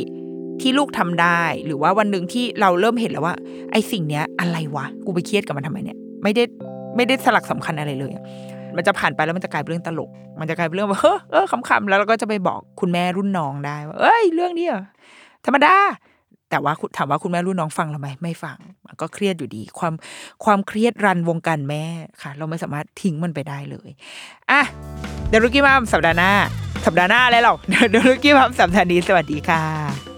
ที่ลูกทำได้ หรือว่าวันหนึ่งที่เราเริ่มเห็นแล้วว่า ไอ้สิ่งเนี้ยอะไรวะกูไปเครียดกับมันทำไมเนี่ย ไม่ได้ไม่ได้สลักสำคัญอะไรเลยมันจะผ่านไปแล้วมันจะกลายเป็นเรื่องตลก มันจะกลายเป็นเรื่องว่าเฮ้อเออขำๆแล้วเราก็จะไปบอกคุณแม่รุ่นน้องได้ว่าเอ้ยเรื่องนี้เหรอธรรมดาแต่ว่าถามว่าคุณแม่รุ่นน้องฟังเราไหมไม่ฟังมันก็เครียดอยู่ดี ความความเครียดรันวงการแม่ค่ะ เราไม่สามารถทิ้งมันไปได้เลยอะเดรุกี้มามสัปดาห์หน้าสัปดาห์หน้าอะไรหรอกเดรุกี้มามสัปดาห์นี้สวัสดีค่ะ